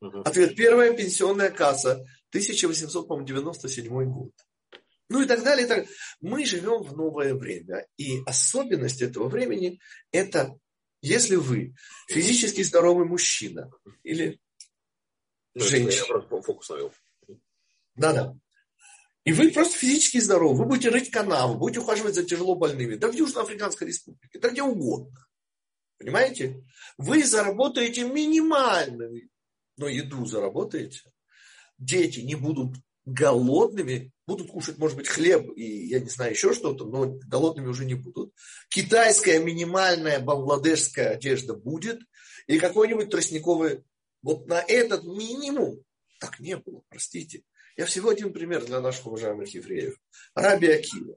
Ответ. Первая пенсионная касса. 1897 год. Ну и так далее. И так. Мы живем в новое время. И особенность этого времени – это если вы физически здоровый мужчина или ну, женщина. Фокус Да-да. И вы просто физически здоровы. Вы будете рыть канавы, будете ухаживать за тяжело больными. Да в Южноафриканской республике, да где угодно. Понимаете? Вы заработаете минимальную, но еду заработаете. Дети не будут голодными, будут кушать, может быть, хлеб и, я не знаю, еще что-то, но голодными уже не будут. Китайская минимальная бангладешская одежда будет, и какой-нибудь тростниковый, вот на этот минимум, так не было, простите. Я всего один пример для наших уважаемых евреев. Раби Акива.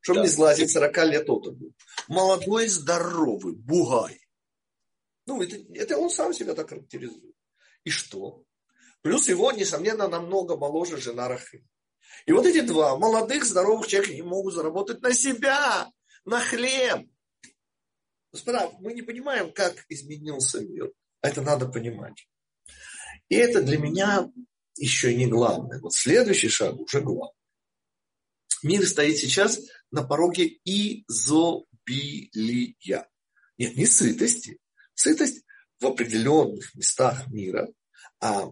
Чтобы да. не сглазить, 40 лет от был. Молодой, здоровый, бугай. Ну, это, это он сам себя так характеризует. И что? Плюс его, несомненно, намного моложе жена Рахим. И вот эти два молодых, здоровых человека не могут заработать на себя, на хлеб. Господа, мы не понимаем, как изменился мир. Это надо понимать. И это для меня еще не главное. Вот следующий шаг уже главный. Мир стоит сейчас на пороге изобилия. Нет, не сытости. Сытость в определенных местах мира, а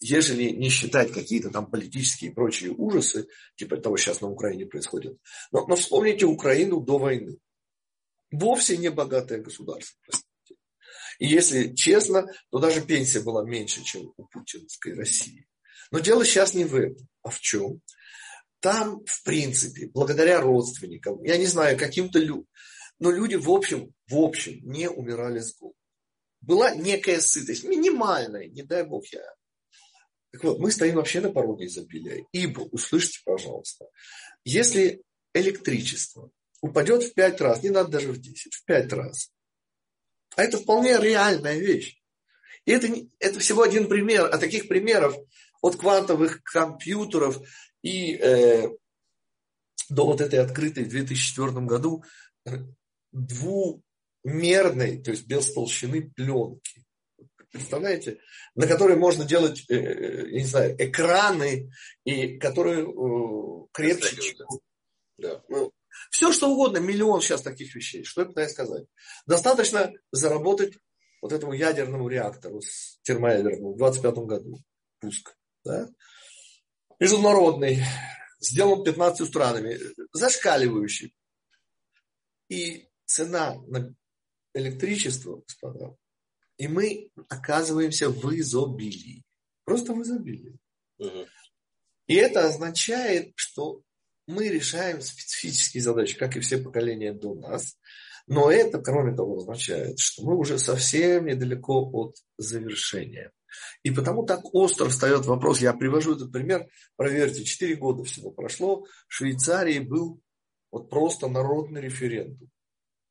ежели не считать какие-то там политические и прочие ужасы, типа того сейчас на Украине происходит. Но, но вспомните Украину до войны. Вовсе не богатое государство, простите. И если честно, то даже пенсия была меньше, чем у путинской России. Но дело сейчас не в этом, а в чем? Там, в принципе, благодаря родственникам, я не знаю, каким-то людям, но люди в общем, в общем не умирали с голоду. Была некая сытость, минимальная, не дай бог я так вот, мы стоим вообще на пороге изобилия. Ибо, услышьте, пожалуйста, если электричество упадет в пять раз, не надо даже в 10, в пять раз, а это вполне реальная вещь. И это, это всего один пример, а таких примеров от квантовых компьютеров и э, до вот этой открытой в 2004 году двумерной, то есть без толщины пленки представляете, на которой можно делать, э, э, я не знаю, экраны, и которые э, крепче, чем... Да. Ну, все что угодно, миллион сейчас таких вещей. Что я пытаюсь сказать? Достаточно заработать вот этому ядерному реактору с термоядерному в 25 году. Пуск. Да? Международный. Сделан 15 странами. Зашкаливающий. И цена на электричество, господа, и мы оказываемся в изобилии. Просто в изобилии. Угу. И это означает, что мы решаем специфические задачи, как и все поколения до нас. Но это, кроме того, означает, что мы уже совсем недалеко от завершения. И потому так остро встает вопрос, я привожу этот пример, проверьте, 4 года всего прошло, в Швейцарии был вот просто народный референдум.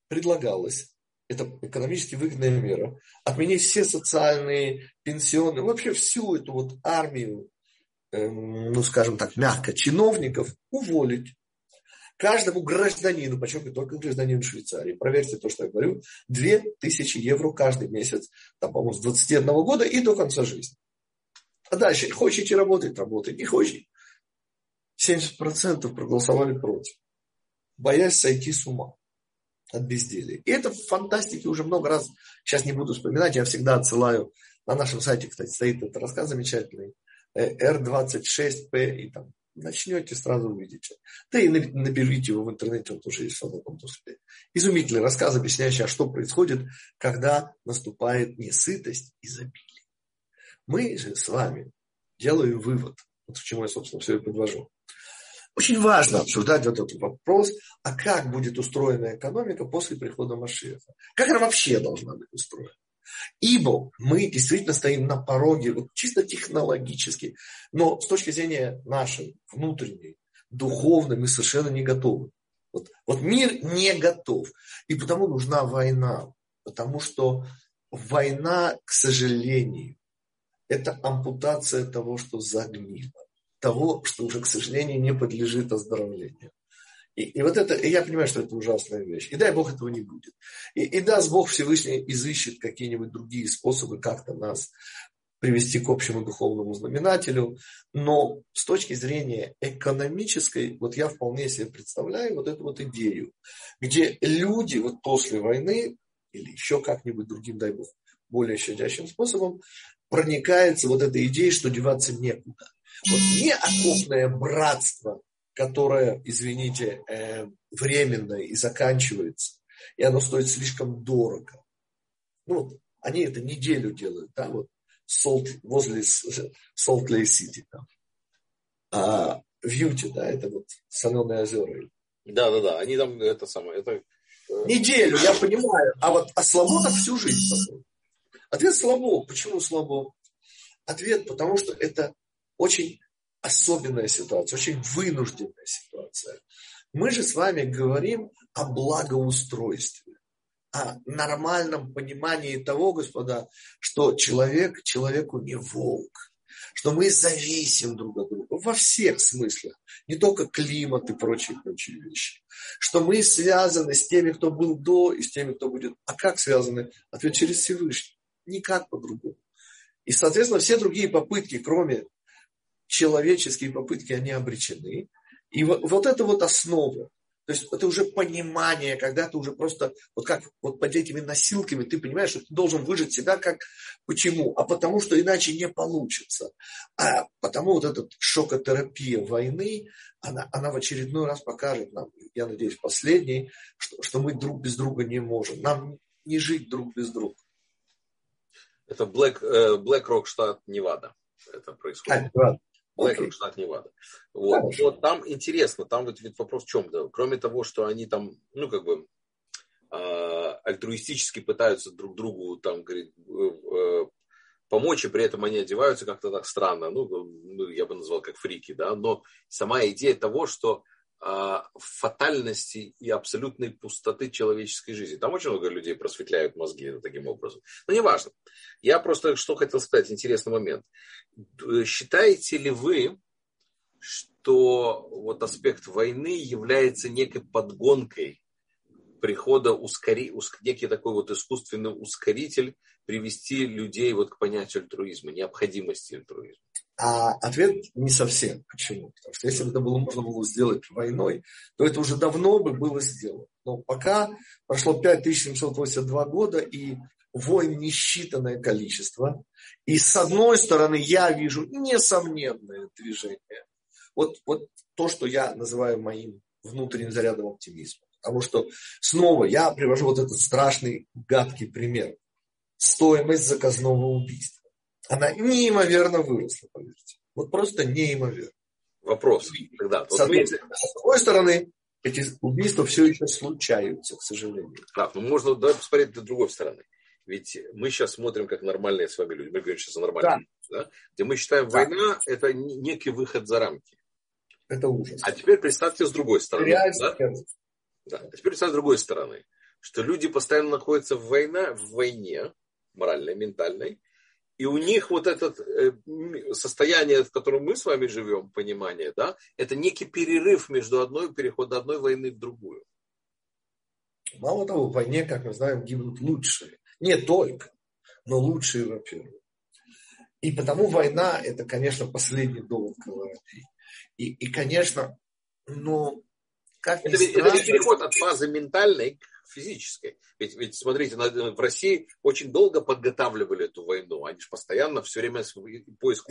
Предлагалось это экономически выгодная мера, отменить все социальные, пенсионные, вообще всю эту вот армию, эм, ну скажем так, мягко, чиновников уволить. Каждому гражданину, почему только гражданину Швейцарии, проверьте то, что я говорю, 2000 евро каждый месяц, там, по-моему, с 21 года и до конца жизни. А дальше, хочете работать, работать, не хочете. 70% проголосовали против, боясь сойти с ума от безделия. И это в фантастике уже много раз, сейчас не буду вспоминать, я всегда отсылаю, на нашем сайте, кстати, стоит этот рассказ замечательный, R26P, и там начнете, сразу увидите. Да и наберите его в интернете, он тоже есть в свободном доступе. Изумительный рассказ, объясняющий, а что происходит, когда наступает несытость изобилие. Мы же с вами делаем вывод, вот к чему я, собственно, все и подвожу. Очень важно обсуждать вот этот вопрос, а как будет устроена экономика после прихода Машеха. Как она вообще должна быть устроена. Ибо мы действительно стоим на пороге, вот чисто технологически, но с точки зрения нашей внутренней, духовной, мы совершенно не готовы. Вот, вот мир не готов. И потому нужна война. Потому что война, к сожалению, это ампутация того, что загнило. Того, что уже, к сожалению, не подлежит оздоровлению. И, и вот это, и я понимаю, что это ужасная вещь. И дай Бог этого не будет. И, и даст Бог Всевышний изыщет какие-нибудь другие способы как-то нас привести к общему духовному знаменателю. Но с точки зрения экономической, вот я вполне себе представляю вот эту вот идею, где люди вот после войны или еще как-нибудь другим, дай Бог, более щадящим способом, проникается вот этой идеей, что деваться некуда. Вот не окопное братство которое, извините, э, временное и заканчивается, и оно стоит слишком дорого. Ну, они это неделю делают, да, вот Солт, возле Солт-Лей-Сити там. А в Юте, да, это вот соленые озера. Да, да, да, они там это самое, это... Э, неделю, я понимаю, а вот а слабо так всю жизнь. Ответ слабо. Почему слабо? Ответ, потому что это очень особенная ситуация, очень вынужденная ситуация. Мы же с вами говорим о благоустройстве, о нормальном понимании того, господа, что человек человеку не волк, что мы зависим друг от друга во всех смыслах, не только климат и прочие прочие вещи, что мы связаны с теми, кто был до, и с теми, кто будет. А как связаны? Ответ через Всевышний. Никак по-другому. И, соответственно, все другие попытки, кроме человеческие попытки, они обречены. И вот, вот это вот основа. То есть это уже понимание, когда ты уже просто, вот как вот под этими носилками, ты понимаешь, что ты должен выжить себя как, почему? А потому что иначе не получится. А потому вот эта шокотерапия войны, она, она в очередной раз покажет нам, я надеюсь, последний, что, что мы друг без друга не можем. Нам не жить друг без друга. Это Black, э, Black Rock штат Невада. Это происходит. А, Блэкрок, штат Невада. Вот. вот там интересно, там вот, ведь вопрос в чем? Да? Кроме того, что они там, ну, как бы, э, альтруистически пытаются друг другу там, говорит, э, помочь, и при этом они одеваются как-то так странно, ну, ну, я бы назвал как фрики, да, но сама идея того, что фатальности и абсолютной пустоты человеческой жизни. Там очень много людей просветляют мозги таким образом. Но неважно. Я просто что хотел сказать, интересный момент. Считаете ли вы, что вот аспект войны является некой подгонкой прихода ускори, уск, некий такой вот искусственный ускоритель привести людей вот к понятию альтруизма, необходимости альтруизма? А ответ не совсем. Почему? Потому что если бы это было можно было сделать войной, то это уже давно бы было сделано. Но пока прошло 5782 года, и войн несчитанное количество. И с одной стороны, я вижу несомненное движение. Вот, вот то, что я называю моим внутренним зарядом оптимизма. Потому что снова я привожу вот этот страшный, гадкий пример. Стоимость заказного убийства она неимоверно выросла, поверьте. Вот просто неимоверно. Вопрос. Тогда, с, одной, с другой стороны, эти убийства все еще случаются, к сожалению. Да, ну можно давай посмотреть с другой стороны. Ведь мы сейчас смотрим как нормальные с вами люди. Мы говорим сейчас о нормальных. Да. Да? Где мы считаем, да. война – это некий выход за рамки. Это ужас. А теперь представьте с другой стороны. да? Да. А теперь представьте с другой стороны, что люди постоянно находятся в, война, в войне, моральной, ментальной, И у них вот это э, состояние, в котором мы с вами живем, понимание, да, это некий перерыв между одной, переход одной войны в другую. Мало того, в войне, как мы знаем, гибнут лучшие. Не только, но лучшие, во-первых. И потому война – это, конечно, последний довод кавалерии. И, и, конечно, ну, как это, ведь, это ведь переход от фазы ментальной к физической. Ведь, ведь смотрите, в России очень долго подготавливали эту войну. Они же постоянно все время поиск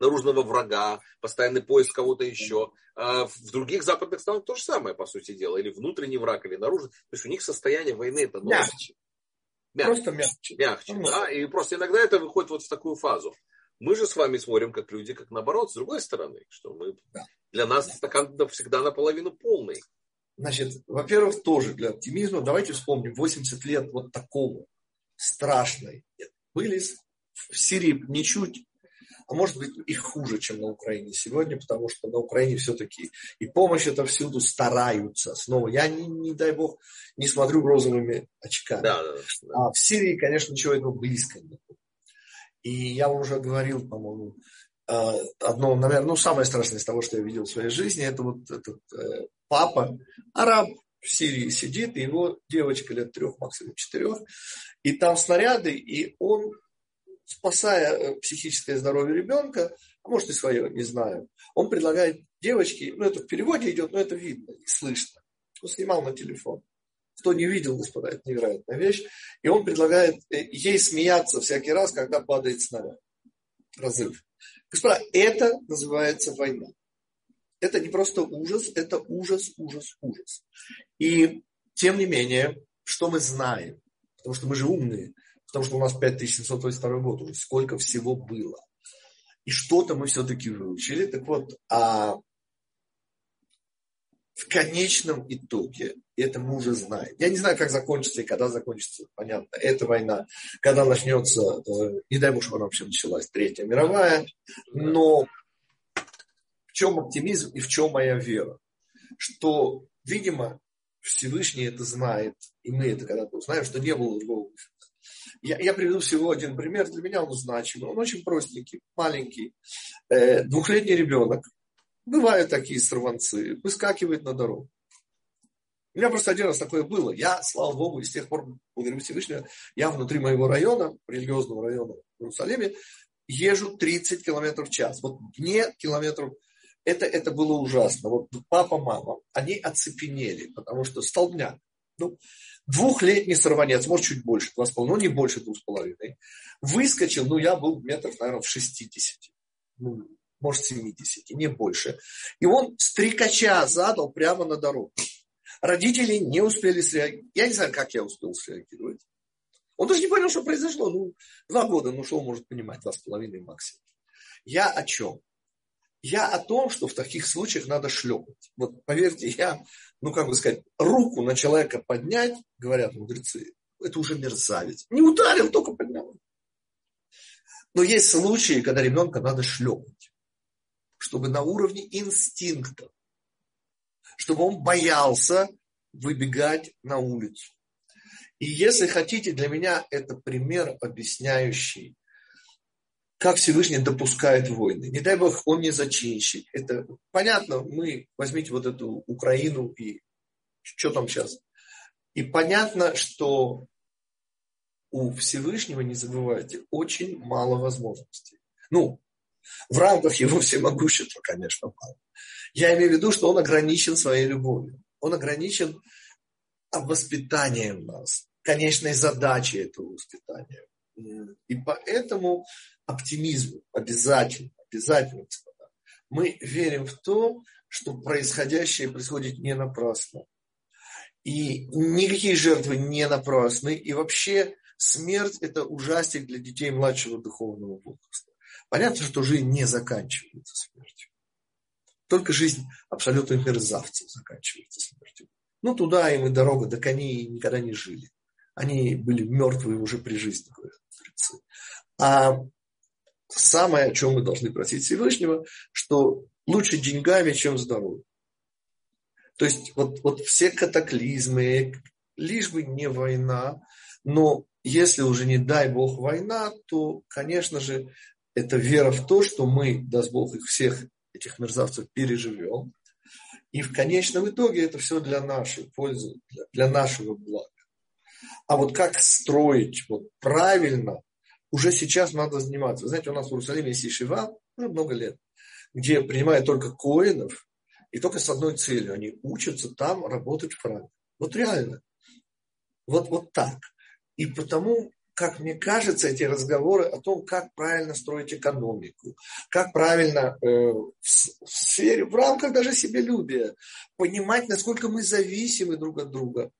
наружного врага, постоянный поиск кого-то еще. А в других западных странах то же самое, по сути дела. Или внутренний враг, или наружный. То есть у них состояние войны это мягче. Мягче. Просто мягче. Мягче, ну, да. И просто иногда это выходит вот в такую фазу. Мы же с вами смотрим как люди, как наоборот, с другой стороны, что мы да. для нас стакан всегда наполовину полный. Значит, во-первых, тоже для оптимизма, давайте вспомним, 80 лет вот такого страшной были в Сирии ничуть, а может быть и хуже, чем на Украине сегодня, потому что на Украине все-таки и помощь это всюду стараются. Снова, я не, не дай бог, не смотрю розовыми очками. Да, да, да. А в Сирии, конечно, ничего этого близко нет. И я уже говорил, по-моему, э, одно, наверное, ну, самое страшное из того, что я видел в своей жизни, это вот этот э, папа, араб в Сирии сидит, и его девочка лет трех, максимум четырех, и там снаряды, и он, спасая э, психическое здоровье ребенка, а может и свое, не знаю, он предлагает девочке, ну это в переводе идет, но это видно и слышно. Он снимал на телефон. Кто не видел, господа, это невероятная вещь. И он предлагает э, ей смеяться всякий раз, когда падает снаряд. Разрыв. Господа, это называется война. Это не просто ужас, это ужас, ужас, ужас. И тем не менее, что мы знаем? Потому что мы же умные. Потому что у нас 5782 год уже. Сколько всего было. И что-то мы все-таки выучили. Так вот, а в конечном итоге, это мы уже знаем. Я не знаю, как закончится и когда закончится, понятно, эта война, когда начнется, э, не дай бог, чтобы она вообще началась, Третья мировая, но чем оптимизм и в чем моя вера? Что, видимо, Всевышний это знает, и мы это когда-то узнаем, что не было другого выхода. Я, я приведу всего один пример, для меня он значимый, он очень простенький, маленький. Э, двухлетний ребенок, Бывают такие сорванцы, выскакивают на дорогу. У меня просто один раз такое было. Я, слава Богу, и с тех пор, благодарю Всевышнего, я внутри моего района, религиозного района в Иерусалиме, езжу 30 километров в час. Вот вне километров это, это было ужасно. Вот папа, мама, они оцепенели, потому что столбняк. Ну, двухлетний сорванец, может, чуть больше, два с половиной, ну, не больше двух с половиной. Выскочил, ну, я был метров, наверное, в 60. Ну, может 70, не больше. И он стрекача задал прямо на дорогу. Родители не успели среагировать. Я не знаю, как я успел среагировать. Он даже не понял, что произошло. Ну, два года, ну что он может понимать, два с половиной максимум. Я о чем? Я о том, что в таких случаях надо шлепать. Вот поверьте, я, ну как бы сказать, руку на человека поднять, говорят мудрецы, это уже мерзавец. Не ударил, только поднял. Но есть случаи, когда ребенка надо шлепать чтобы на уровне инстинктов, чтобы он боялся выбегать на улицу. И если хотите, для меня это пример, объясняющий, как Всевышний допускает войны. Не дай бог, он не зачинщик. Это понятно, мы возьмите вот эту Украину и что там сейчас. И понятно, что у Всевышнего, не забывайте, очень мало возможностей. Ну, в рамках его всемогущества, конечно, мало. Я имею в виду, что он ограничен своей любовью. Он ограничен воспитанием нас, конечной задачей этого воспитания. И поэтому оптимизм обязательно, обязательно, господа. Мы верим в то, что происходящее происходит не напрасно. И никакие жертвы не напрасны. И вообще смерть – это ужастик для детей младшего духовного возраста. Понятно, что жизнь не заканчивается смертью. Только жизнь абсолютных мерзавцев заканчивается смертью. Ну, туда им и дорога, так они никогда не жили. Они были мертвые уже при жизни, говорят мудрецы. А самое, о чем мы должны просить Всевышнего, что лучше деньгами, чем здоровьем. То есть вот, вот все катаклизмы, лишь бы не война, но если уже не дай Бог война, то, конечно же, это вера в то, что мы, даст Бог, их всех этих мерзавцев переживем. И в конечном итоге это все для нашей пользы, для, для нашего блага. А вот как строить вот правильно, уже сейчас надо заниматься. Вы знаете, у нас в Иерусалиме есть Ишива, уже много лет, где принимают только коинов, и только с одной целью. Они учатся там работать храме. Вот реально. Вот, вот так. И потому, как мне кажется, эти разговоры о том, как правильно строить экономику, как правильно э, в, в сфере, в рамках даже себелюбия, понимать, насколько мы зависимы друг от друга.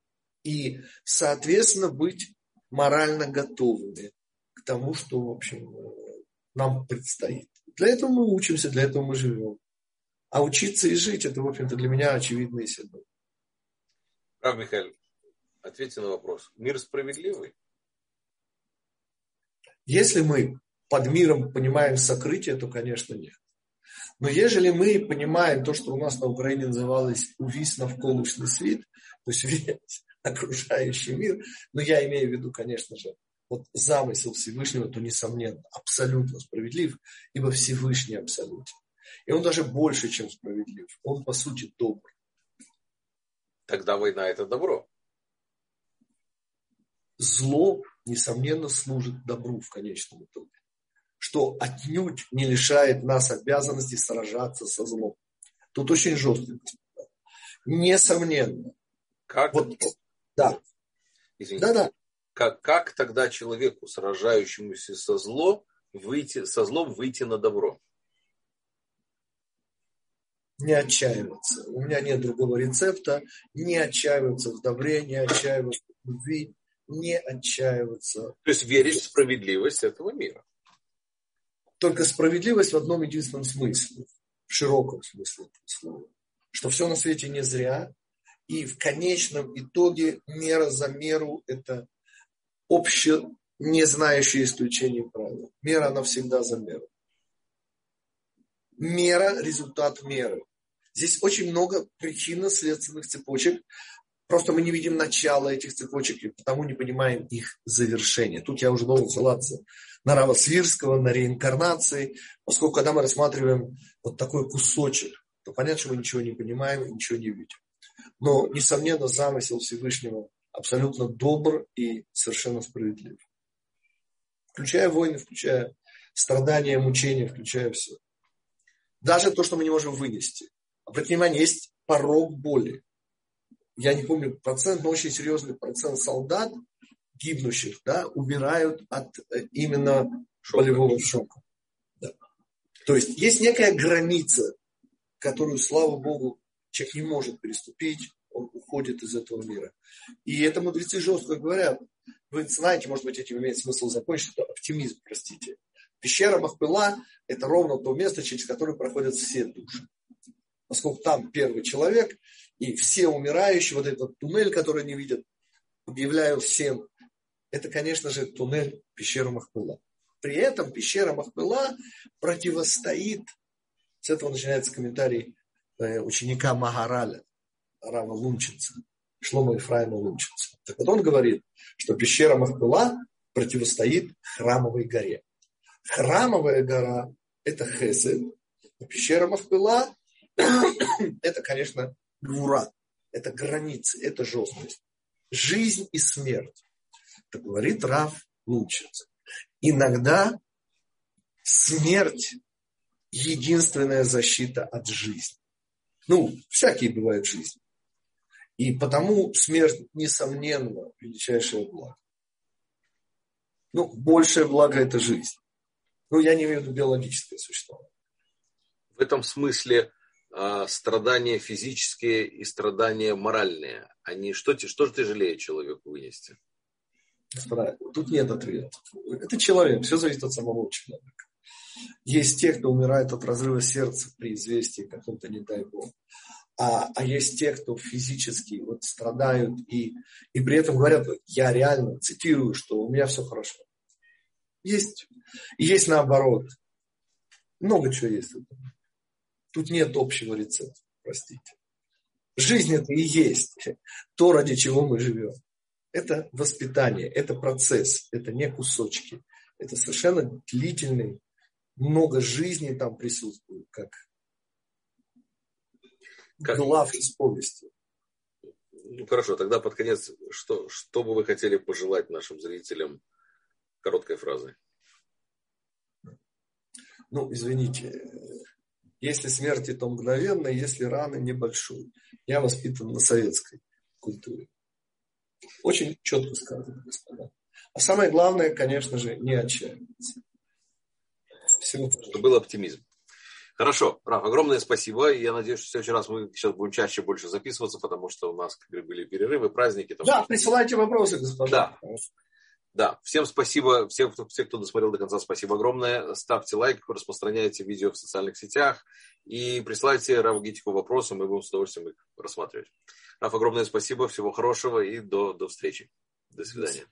И, соответственно, быть морально готовыми к тому, что, в общем, нам предстоит. Для этого мы учимся, для этого мы живем. А учиться и жить, это, в общем-то, для меня очевидно и седно. Рав Михаил, ответьте на вопрос. Мир справедливый? Если мы под миром понимаем сокрытие, то, конечно, нет. Но ежели мы понимаем то, что у нас на Украине называлось «увис навколышный свет», то есть весь окружающий мир, но я имею в виду, конечно же, вот замысел Всевышнего, то, несомненно, абсолютно справедлив, ибо Всевышний абсолютен. И он даже больше, чем справедлив. Он, по сути, добр. Тогда война – это добро. Зло, несомненно, служит добру в конечном итоге. Что отнюдь не лишает нас обязанности сражаться со злом. Тут очень жестко. Несомненно. Как? Вот, да. Извините. Да, да. Как, как тогда человеку, сражающемуся со злом, выйти, со злом выйти на добро? не отчаиваться. У меня нет другого рецепта. Не отчаиваться в добре, не отчаиваться в любви, не отчаиваться. То есть верить в справедливость этого мира. Только справедливость в одном единственном смысле, в широком смысле этого слова. Что все на свете не зря, и в конечном итоге мера за меру – это общее, не знающее исключений правил. Мера, она всегда за меру. Мера – результат меры. Здесь очень много причинно-следственных цепочек. Просто мы не видим начала этих цепочек и потому не понимаем их завершение. Тут я уже должен ссылаться на Рава Свирского, на реинкарнации, поскольку когда мы рассматриваем вот такой кусочек, то понятно, что мы ничего не понимаем и ничего не видим. Но, несомненно, замысел Всевышнего абсолютно добр и совершенно справедлив. Включая войны, включая страдания, мучения, включая все. Даже то, что мы не можем вынести. Обратите внимание, есть порог боли. Я не помню процент, но очень серьезный процент солдат, гибнущих, да, умирают от э, именно Шока. болевого шока. Да. То есть есть некая граница, которую, слава Богу, человек не может переступить, он уходит из этого мира. И это мудрецы жестко говорят. Вы знаете, может быть, этим имеет смысл закончить, это оптимизм, простите. Пещера Махпыла – это ровно то место, через которое проходят все души поскольку там первый человек, и все умирающие, вот этот туннель, который они видят, объявляю всем, это, конечно же, туннель пещеры Махпыла. При этом пещера Махпыла противостоит, с этого начинается комментарий ученика Магараля, Рава Лунчица, Шлома Ефраима Лунчица. Так вот он говорит, что пещера Махпыла противостоит храмовой горе. Храмовая гора – это Хесед, а пещера Махпыла это, конечно, гвура, это границы, это жесткость. Жизнь и смерть. Так говорит Раф Лучец. Иногда смерть – единственная защита от жизни. Ну, всякие бывают жизни. И потому смерть, несомненно, величайшее благо. Ну, большее благо – это жизнь. Ну, я не имею в виду биологическое существование. В этом смысле а, страдания физические и страдания моральные. Они что, что же тяжелее человеку вынести? Тут нет ответа. Это человек, все зависит от самого человека. Есть те, кто умирает от разрыва сердца при известии каком-то, не дай бог. А, а есть те, кто физически вот страдают и, и при этом говорят, я реально цитирую, что у меня все хорошо. Есть. Есть наоборот. Много чего есть. Тут нет общего рецепта, простите. Жизнь это и есть то, ради чего мы живем. Это воспитание, это процесс, это не кусочки. Это совершенно длительный, много жизни там присутствует, как, как... глав из повести. Ну хорошо, тогда под конец, что, что бы вы хотели пожелать нашим зрителям короткой фразой? Ну, извините, если смерти, то мгновенно, если раны, небольшой. Я воспитан на советской культуре. Очень четко сказано, господа. А самое главное, конечно же, не отчаиваться. Всего Чтобы был оптимизм. Хорошо, Раф, огромное спасибо. И я надеюсь, что в следующий раз мы сейчас будем чаще больше записываться, потому что у нас как были перерывы, праздники. Там, да, присылайте вопросы, господа. Да. Да, всем спасибо, всем, кто, всем, кто досмотрел до конца, спасибо огромное. Ставьте лайк, распространяйте видео в социальных сетях и присылайте Рафу Гитику вопросы, мы будем с удовольствием их рассматривать. Раф, огромное спасибо, всего хорошего и до, до встречи. До свидания.